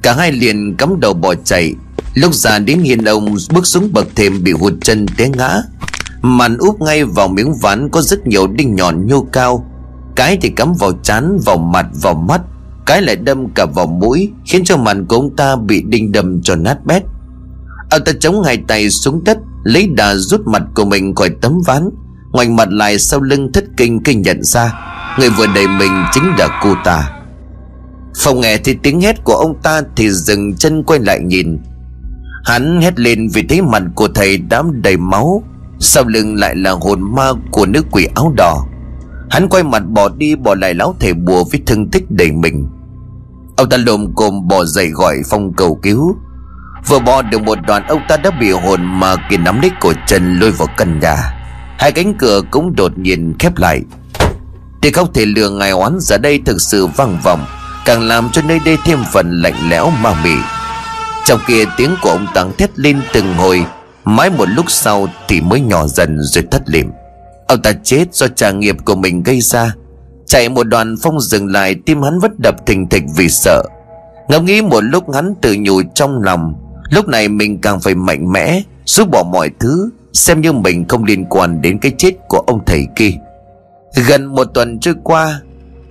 Cả hai liền cắm đầu bỏ chạy. Lúc ra đến hiên ông bước xuống bậc thềm bị hụt chân té ngã. Màn úp ngay vào miếng ván có rất nhiều đinh nhọn nhô cao. Cái thì cắm vào chán, vào mặt, vào mắt. Cái lại đâm cả vào mũi, Khiến cho màn của ông ta bị đinh đâm cho nát bét. Ông ta chống hai tay xuống đất, Lấy đà rút mặt của mình khỏi tấm ván, Ngoảnh mặt lại sau lưng thất kinh kinh nhận ra Người vừa đẩy mình chính là cô ta. Phòng nghe thì tiếng hét của ông ta Thì dừng chân quay lại nhìn. Hắn hét lên vì thấy mặt của thầy đám đầy máu, Sau lưng lại là hồn ma của nữ quỷ áo đỏ. Hắn quay mặt bỏ đi, bỏ lại lão thầy bùa với thương tích đầy mình. Ông ta lồm cồm bỏ dậy gọi phong cầu cứu. Vừa bỏ được một đoạn ông ta đã bị hồn mà kia nắm lấy cổ chân lôi vào căn nhà. Hai cánh cửa cũng đột nhiên khép lại. Thì khóc thể lừa ngài oán giờ đây thực sự vang vọng, Càng làm cho nơi đây thêm phần lạnh lẽo ma mị. Trong kia tiếng của ông tăng thét lên từng hồi, Mãi một lúc sau thì mới nhỏ dần rồi thất liệm. Ông ta chết do trả nghiệp của mình gây ra Chạy một đoạn Phong dừng lại, Tim hắn vất đập thình thịch vì sợ. Ngẫm nghĩ một lúc hắn tự nhủ trong lòng, Lúc này mình càng phải mạnh mẽ Giúp bỏ mọi thứ, Xem như mình không liên quan đến cái chết của ông thầy kia. Gần một tuần trôi qua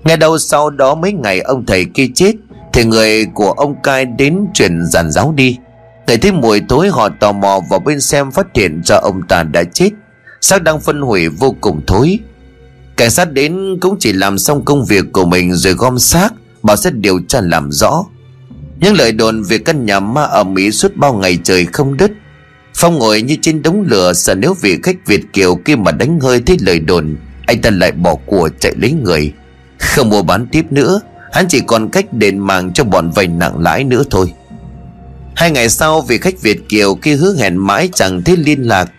Nghe đâu sau đó mấy ngày ông thầy kia chết, Thì người của ông cai đến truyền giàn giáo đi. Ngày thấy mùi tối họ tò mò vào bên xem phát hiện ra ông ta đã chết. Xác đang phân hủy vô cùng thối cảnh sát đến cũng chỉ làm xong công việc của mình rồi gom xác, bảo sẽ điều tra làm rõ. Những lời đồn về căn nhà ma ở mỹ suốt bao ngày trời không đứt. Phong ngồi như trên đống lửa, sợ nếu vị khách việt kiều kia mà đánh hơi thấy lời đồn, anh ta lại bỏ của chạy lấy người. Không mua bán tiếp nữa, hắn chỉ còn cách đền mạng cho bọn vay nặng lãi nữa thôi. Hai ngày sau, vị khách việt kiều kia hứa hẹn mãi chẳng thấy liên lạc.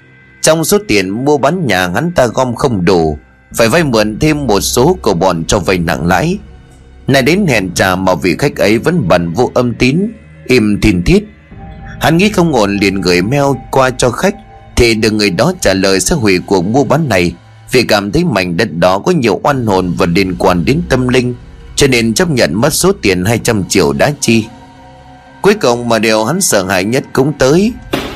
Trong số tiền mua bán nhà hắn ta gom không đủ phải vay mượn thêm một số của bọn cho vay nặng lãi. Này đến hẹn trả mà vị khách ấy vẫn bận vô âm tín, Im tin thiết Hắn nghĩ không ổn liền gửi mail qua cho khách, Thì được người đó trả lời sẽ hủy cuộc mua bán này. Vì cảm thấy mảnh đất đó có nhiều oan hồn và liên quan đến tâm linh, Cho nên chấp nhận mất số tiền 200 triệu đã chi. Cuối cùng mà điều hắn sợ hãi nhất cũng tới.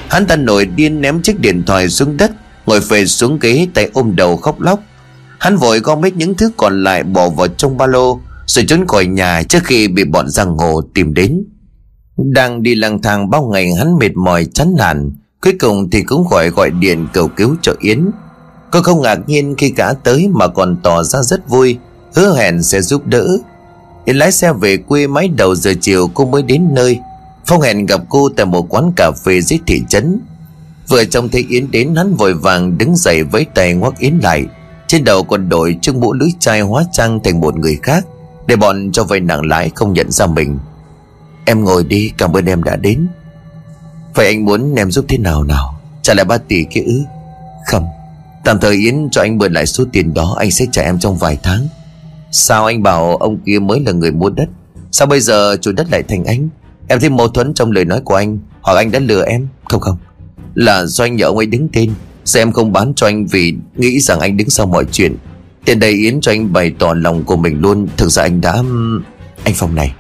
Hắn ta nổi điên ném chiếc điện thoại xuống đất, Ngồi phề xuống ghế tay ôm đầu khóc lóc. Hắn vội gom hết những thứ còn lại bỏ vào trong ba lô, Rồi trốn khỏi nhà trước khi bị bọn giang hồ tìm đến. Đang đi lang thang bao ngày, hắn mệt mỏi, chán nản. Cuối cùng thì cũng khỏi gọi điện cầu cứu cho Yến. Cô không ngạc nhiên khi cả tới mà còn tỏ ra rất vui, Hứa hẹn sẽ giúp đỡ. Yến lái xe về quê mấy đầu giờ chiều, cô mới đến nơi. Phong hẹn gặp cô tại một quán cà phê dưới thị trấn. Vừa trông thấy Yến đến, hắn vội vàng đứng dậy với tay ngoắc Yến lại. Trên đầu còn đội chiếc mũ lưới chai hóa trang thành một người khác, Để bọn cho vay nặng lãi không nhận ra mình. Em ngồi đi, cảm ơn em đã đến. Vậy anh muốn em giúp thế nào nào? Trả lại ba tỷ kia ư? Không. Tạm thời Yến cho anh mượn lại số tiền đó, Anh sẽ trả em trong vài tháng. Sao anh bảo ông kia mới là người mua đất? Sao bây giờ chủ đất lại thành anh? Em thấy mâu thuẫn trong lời nói của anh, Hoặc anh đã lừa em? Không không. Là do anh nhờ ông ấy đứng tên. Sao em không bán cho anh vì nghĩ rằng anh đứng sau mọi chuyện? Tiền đầy Yến cho anh bày tỏ lòng của mình luôn. Thực ra anh đã... Anh Phong này.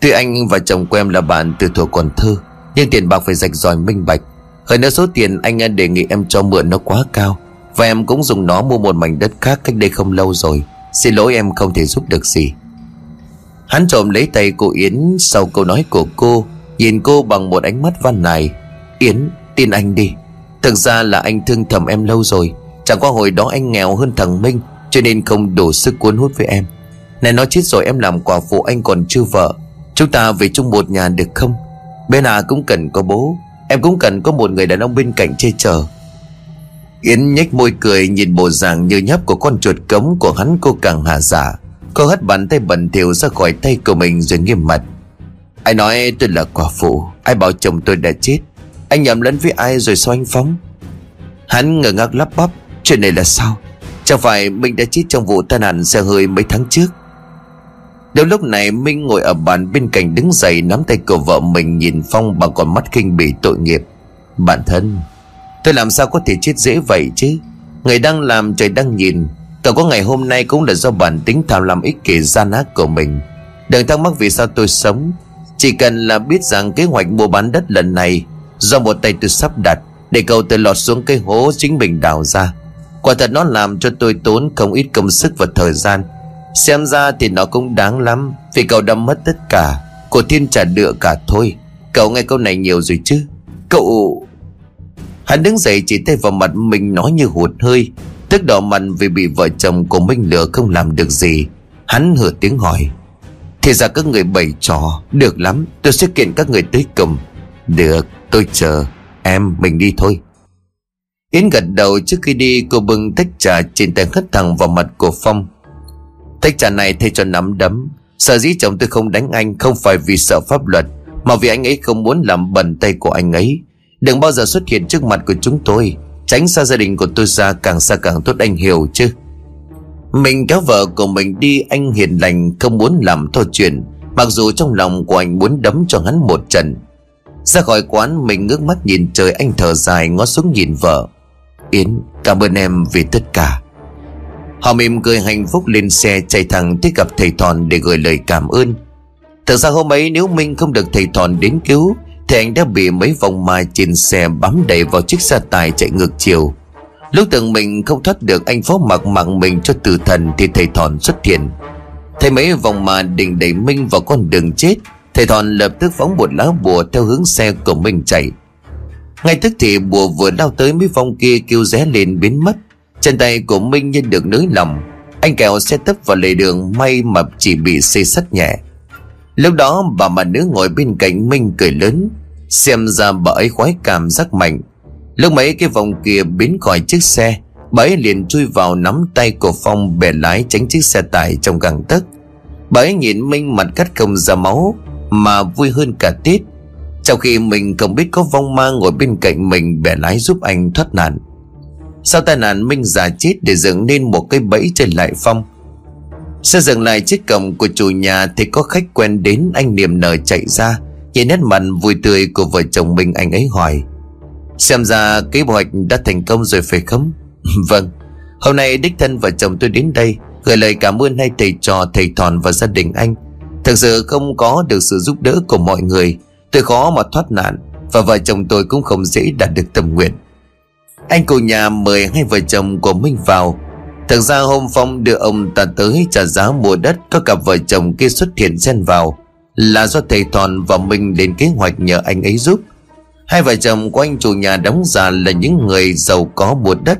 Tuy anh và chồng của em là bạn từ thuở còn thơ, Nhưng tiền bạc phải rạch ròi minh bạch. Hơn nữa số tiền anh đề nghị em cho mượn nó quá cao, Và em cũng dùng nó mua một mảnh đất khác cách đây không lâu rồi. Xin lỗi em không thể giúp được gì. Hắn trộm lấy tay cô Yến Sau câu nói của cô, Nhìn cô bằng một ánh mắt van nài. Yến, tin anh đi. Thực ra là anh thương thầm em lâu rồi. Chẳng qua hồi đó anh nghèo hơn thằng Minh, Cho nên không đủ sức cuốn hút với em. Này nói chết rồi, em làm quả phụ anh còn chưa vợ. Chúng ta về chung một nhà được không? Bên à cũng cần có bố. Em cũng cần có một người đàn ông bên cạnh che chở. Yến nhếch môi cười, nhìn bộ dạng như nhấp của con chuột cống của hắn cô càng hạ giả Cô hất bàn tay bẩn thỉu ra khỏi tay của mình rồi nghiêm mặt. Ai nói tôi là quả phụ, Ai bảo chồng tôi đã chết? Anh nhầm lẫn với ai rồi sao anh Phóng? Hắn ngờ ngác lắp bắp, Chuyện này là sao? Chẳng phải Minh đã chết trong vụ tai nạn xe hơi mấy tháng trước? Đến lúc này, Minh ngồi ở bàn bên cạnh đứng dậy, Nắm tay của vợ mình, nhìn Phong bằng con mắt kinh bỉ tội nghiệp. Bản thân, Tôi làm sao có thể chết dễ vậy chứ? Người đang làm, trời đang nhìn. Cậu có ngày hôm nay cũng là do bản tính tham lam ích kỷ gian ác của mình. Đừng thắc mắc vì sao tôi sống. Chỉ cần là biết rằng kế hoạch mua bán đất lần này Do một tay tôi sắp đặt, Để cầu tôi lọt xuống cái hố chính mình đào ra. Quả thật nó làm cho tôi tốn không ít công sức và thời gian. Xem ra thì nó cũng đáng lắm, Vì cậu đã mất tất cả. Của thiên trả đựa cả thôi. Cậu nghe câu này nhiều rồi chứ? Cậu Hắn đứng dậy chỉ tay vào mặt mình nói như hụt hơi, Tức đỏ mặt vì bị vợ chồng của Minh lừa không làm được gì. Hắn hửa tiếng hỏi, Thì ra các người bày trò, Được lắm, tôi sẽ kiện các người tới cùng. Được tôi chờ, Em, mình đi thôi. Yến gật đầu trước khi đi, cô bưng tách trà trên tay hất thẳng vào mặt của Phong. Tách trà này thay cho nắm đấm. Sợ dĩ chồng tôi không đánh anh Không phải vì sợ pháp luật, Mà vì anh ấy không muốn làm bẩn tay của anh ấy. Đừng bao giờ xuất hiện trước mặt của chúng tôi. Tránh xa gia đình của tôi ra, càng xa càng tốt, anh hiểu chứ? Mình kéo vợ của mình đi, anh hiền lành, không muốn làm thô chuyện. Mặc dù trong lòng của anh muốn đấm cho hắn một trận ra khỏi quán, mình ngước mắt nhìn trời, anh thở dài, ngó xuống nhìn vợ. Yến, cảm ơn em vì tất cả. Họ mỉm cười hạnh phúc lên xe, chạy thẳng tới gặp thầy Thòn để gửi lời cảm ơn. Thật ra hôm ấy, nếu Minh không được thầy Thòn đến cứu, Thì anh đã bị mấy vòng mai trên xe bám đầy vào chiếc xe tải chạy ngược chiều. Lúc tưởng mình không thoát được, anh Phó mặc mạng mình cho tử thần Thì thầy Thòn xuất hiện. Thấy mấy vòng mà định đẩy Minh vào con đường chết Thầy Thọn lập tức phóng một lá bùa theo hướng xe của Minh chạy. Ngay tức thì bùa vừa lao tới mấy phong kia kêu ré lên biến mất. Chân tay của Minh như được nới lòng Anh kẹo xe tấp vào lề đường, May mà chỉ bị xây sắt nhẹ. Lúc đó, bà mà nữ ngồi bên cạnh Minh cười lớn. Xem ra bà ấy khoái cảm giác mạnh. Lúc mấy cái vòng kia biến khỏi chiếc xe, Bà ấy liền chui vào nắm tay của Phong bẻ lái tránh chiếc xe tải trong găng tấc. Bà ấy nhìn Minh mặt cắt không ra máu. Mà vui hơn cả Tết. Trong khi mình không biết có vong ma ngồi bên cạnh mình bẻ lái giúp anh thoát nạn. Sau tai nạn, Minh giả chết để dựng nên một cái bẫy trên lại phong. Xe dừng lại chiếc cổng của chủ nhà Thì có khách quen đến anh niềm nở chạy ra, Nhìn nét mặt vui tươi của vợ chồng mình anh ấy hỏi. Xem ra kế hoạch đã thành công rồi phải không? (laughs) Vâng Hôm nay đích thân vợ chồng tôi đến đây, Gửi lời cảm ơn hai thầy trò, thầy thòn và gia đình anh. Thực sự không có được sự giúp đỡ của mọi người. Tôi khó mà thoát nạn, Và vợ chồng tôi cũng không dễ đạt được tâm nguyện. Anh cụ nhà mời hai vợ chồng của Minh vào. Thực ra hôm Phong đưa ông ta tới trả giá mua đất, Có cặp vợ chồng kia xuất hiện xen vào. Là do thầy Thòn và Minh lên kế hoạch nhờ anh ấy giúp. Hai vợ chồng của anh chủ nhà đóng giả là những người giàu có mua đất.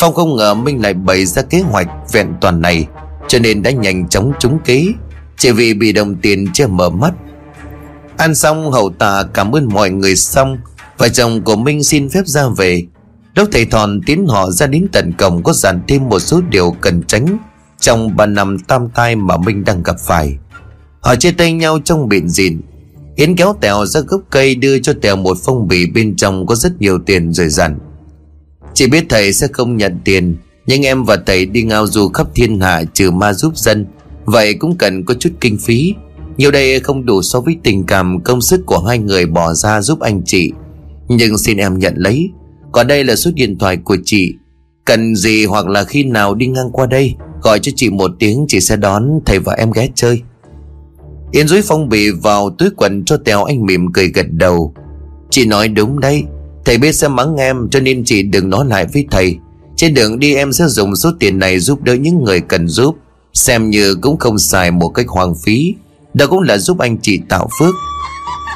Phong không ngờ Minh lại bày ra kế hoạch vẹn toàn này, Cho nên đã nhanh chóng trúng kế. Chỉ vì bị đồng tiền chưa mở mắt Ăn xong hậu tà cảm ơn mọi người xong Vợ chồng của Minh xin phép ra về Đốc thầy Thòn tiến họ ra đến tận cổng có dặn thêm một số điều cần tránh trong ba năm tam tai mà Minh đang gặp phải. Họ chia tay nhau trong biển dịn. Yến kéo Tèo ra gốc cây đưa cho Tèo một phong bì bên trong có rất nhiều tiền rồi dặn. Chỉ biết thầy sẽ không nhận tiền, nhưng em và thầy đi ngao du khắp thiên hạ trừ ma giúp dân. Vậy cũng cần có chút kinh phí. Nhiều đây không đủ so với tình cảm công sức của hai người bỏ ra giúp anh chị. Nhưng xin em nhận lấy. Còn đây là số điện thoại của chị. Cần gì hoặc là khi nào đi ngang qua đây, Gọi cho chị một tiếng, Chị sẽ đón thầy và em ghé chơi. Yên dưới phong bì vào túi quần cho Tèo anh mỉm cười gật đầu. Chị nói đúng đấy, Thầy biết sẽ mắng em cho nên chị đừng nói lại với thầy. Trên đường đi em sẽ dùng số tiền này giúp đỡ những người cần giúp. Xem như cũng không xài một cách hoang phí. Đó cũng là giúp anh chị tạo phước.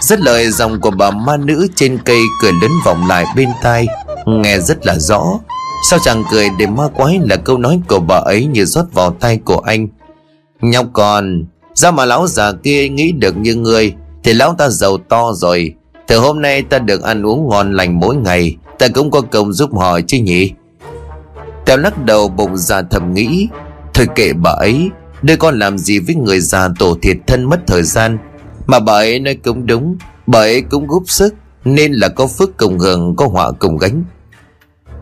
Rất lời dòng của bà ma nữ trên cây cười lớn vọng lại bên tai. Nghe rất là rõ. Sao chàng cười để ma quái là câu nói của bà ấy như rót vào tay của anh. Nhóc con ra mà lão già kia nghĩ được như người Thì lão ta giàu to rồi. Từ hôm nay ta được ăn uống ngon lành mỗi ngày. Ta cũng có công giúp họ chứ nhỉ? Tèo lắc đầu bụng già thầm nghĩ. Thôi kệ bà ấy Đứa con làm gì với người già tổ thiệt thân mất thời gian. Mà bà ấy nói cũng đúng, Bà ấy cũng góp sức, Nên là có phước cùng hưởng, Có họa cùng gánh.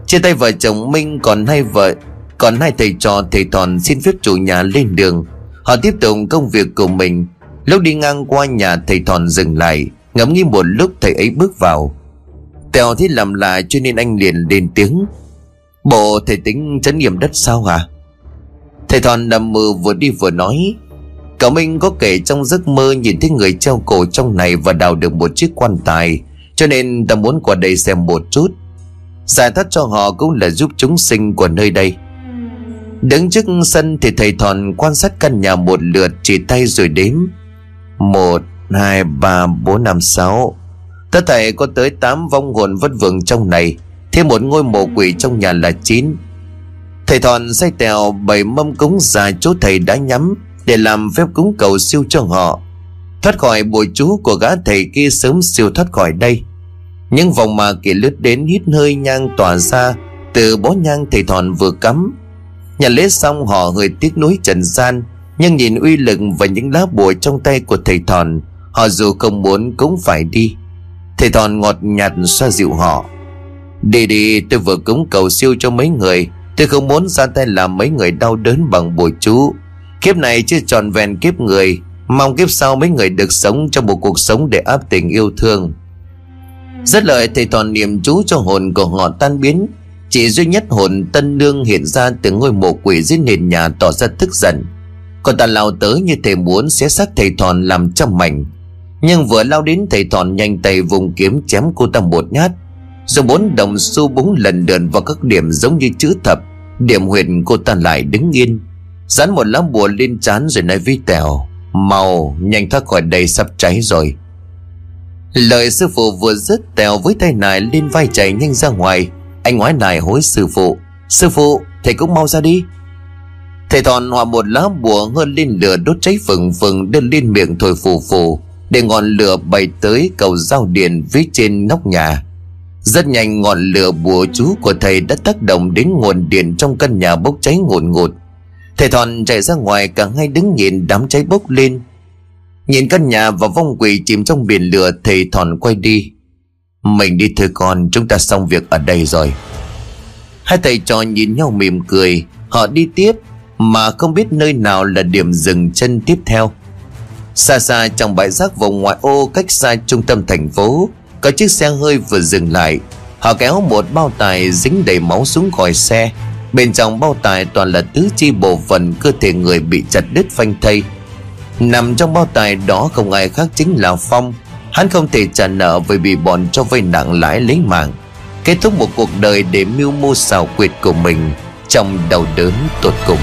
Trên tay vợ chồng Minh còn hai vợ, Còn hai thầy trò, thầy thòn xin phép chủ nhà lên đường. Họ tiếp tục công việc của mình. Lúc đi ngang qua nhà, thầy thòn dừng lại, Ngẫm nghĩ một lúc thầy ấy bước vào. Tèo thấy làm lại cho nên anh liền lên tiếng. Bộ thầy tính chấn nghiệm đất sao hả? Thầy thòn nằm mơ vừa đi vừa nói Cậu Minh có kể trong giấc mơ nhìn thấy người treo cổ trong này và đào được một chiếc quan tài Cho nên ta muốn qua đây xem một chút. Giải thoát cho họ cũng là giúp chúng sinh của nơi đây. Đứng trước sân thì thầy thòn quan sát căn nhà một lượt chỉ tay rồi đếm. Một, hai, ba, bốn, năm, sáu. Tất thầy có tới tám vong hồn vất vưởng trong này Thêm một ngôi mộ quỷ trong nhà là chín. Thầy thòn say tèo bảy mâm cúng ra chỗ thầy đã nhắm Để làm phép cúng cầu siêu cho họ. Thoát khỏi bùa chú của gã thầy kia sớm siêu thoát khỏi đây. Những vòng mà kỳ lướt đến hít hơi nhang tỏa ra Từ bó nhang thầy thòn vừa cắm. Nhà lễ xong họ hơi tiếc nuối trần gian, Nhưng nhìn uy lực và những lá bùa trong tay của thầy thòn Họ dù không muốn cũng phải đi. Thầy thòn ngọt nhạt xoa dịu họ. Đi đi, tôi vừa cúng cầu siêu cho mấy người Tôi không muốn ra tay làm mấy người đau đớn bằng bùa chú. Kiếp này chưa tròn vẹn kiếp người, Mong kiếp sau mấy người được sống trong một cuộc sống để áp tình yêu thương. Rất lợi thầy toàn niệm chú cho hồn của họ tan biến. Chỉ duy nhất hồn tân nương hiện ra từ ngôi mộ quỷ dưới nền nhà tỏ ra tức giận. Còn ta lao tới như thể muốn xé xác thầy thòn làm trăm mảnh. Nhưng vừa lao đến thầy thòn nhanh tay vùng kiếm chém cô ta một nhát. Rồi bốn đồng xu búng lần lượt vào các điểm giống như chữ thập, Điểm huyệt cô ta lại đứng yên. Dán một lá bùa lên trán rồi nói với Tèo Màu nhanh thoát khỏi đây, sắp cháy rồi. Lời sư phụ vừa dứt, Tèo với tay nải lên vai chạy nhanh ra ngoài. Anh ngoái nải hối sư phụ Sư phụ, thầy cũng mau ra đi. Thầy thòn hòa một lá bùa hơn lên lửa đốt cháy phừng phừng, đưa lên miệng thổi phù phù, Để ngọn lửa bay tới cầu giao điện phía trên nóc nhà rất nhanh ngọn lửa bùa chú của thầy đã tác động đến nguồn điện trong căn nhà bốc cháy ngột ngột. Thầy Thòn chạy ra ngoài cả hai đứng nhìn đám cháy bốc lên. Nhìn căn nhà và vong quỷ chìm trong biển lửa, Thầy Thòn quay đi. Mình đi thôi con, chúng ta xong việc ở đây rồi. Hai thầy trò nhìn nhau mỉm cười. Họ đi tiếp, Mà không biết nơi nào là điểm dừng chân tiếp theo. Xa xa trong bãi rác vùng ngoại ô cách xa trung tâm thành phố có chiếc xe hơi vừa dừng lại. Họ kéo một bao tải dính đầy máu xuống khỏi xe. Bên trong bao tải toàn là tứ chi bộ phận cơ thể người bị chặt đứt phanh thây. Nằm trong bao tải đó không ai khác chính là Phong. Hắn không thể trả nợ vì bị bọn cho vay nặng lãi lấy mạng. Kết thúc một cuộc đời để mưu mô xào quyệt của mình Trong đau đớn tột cùng.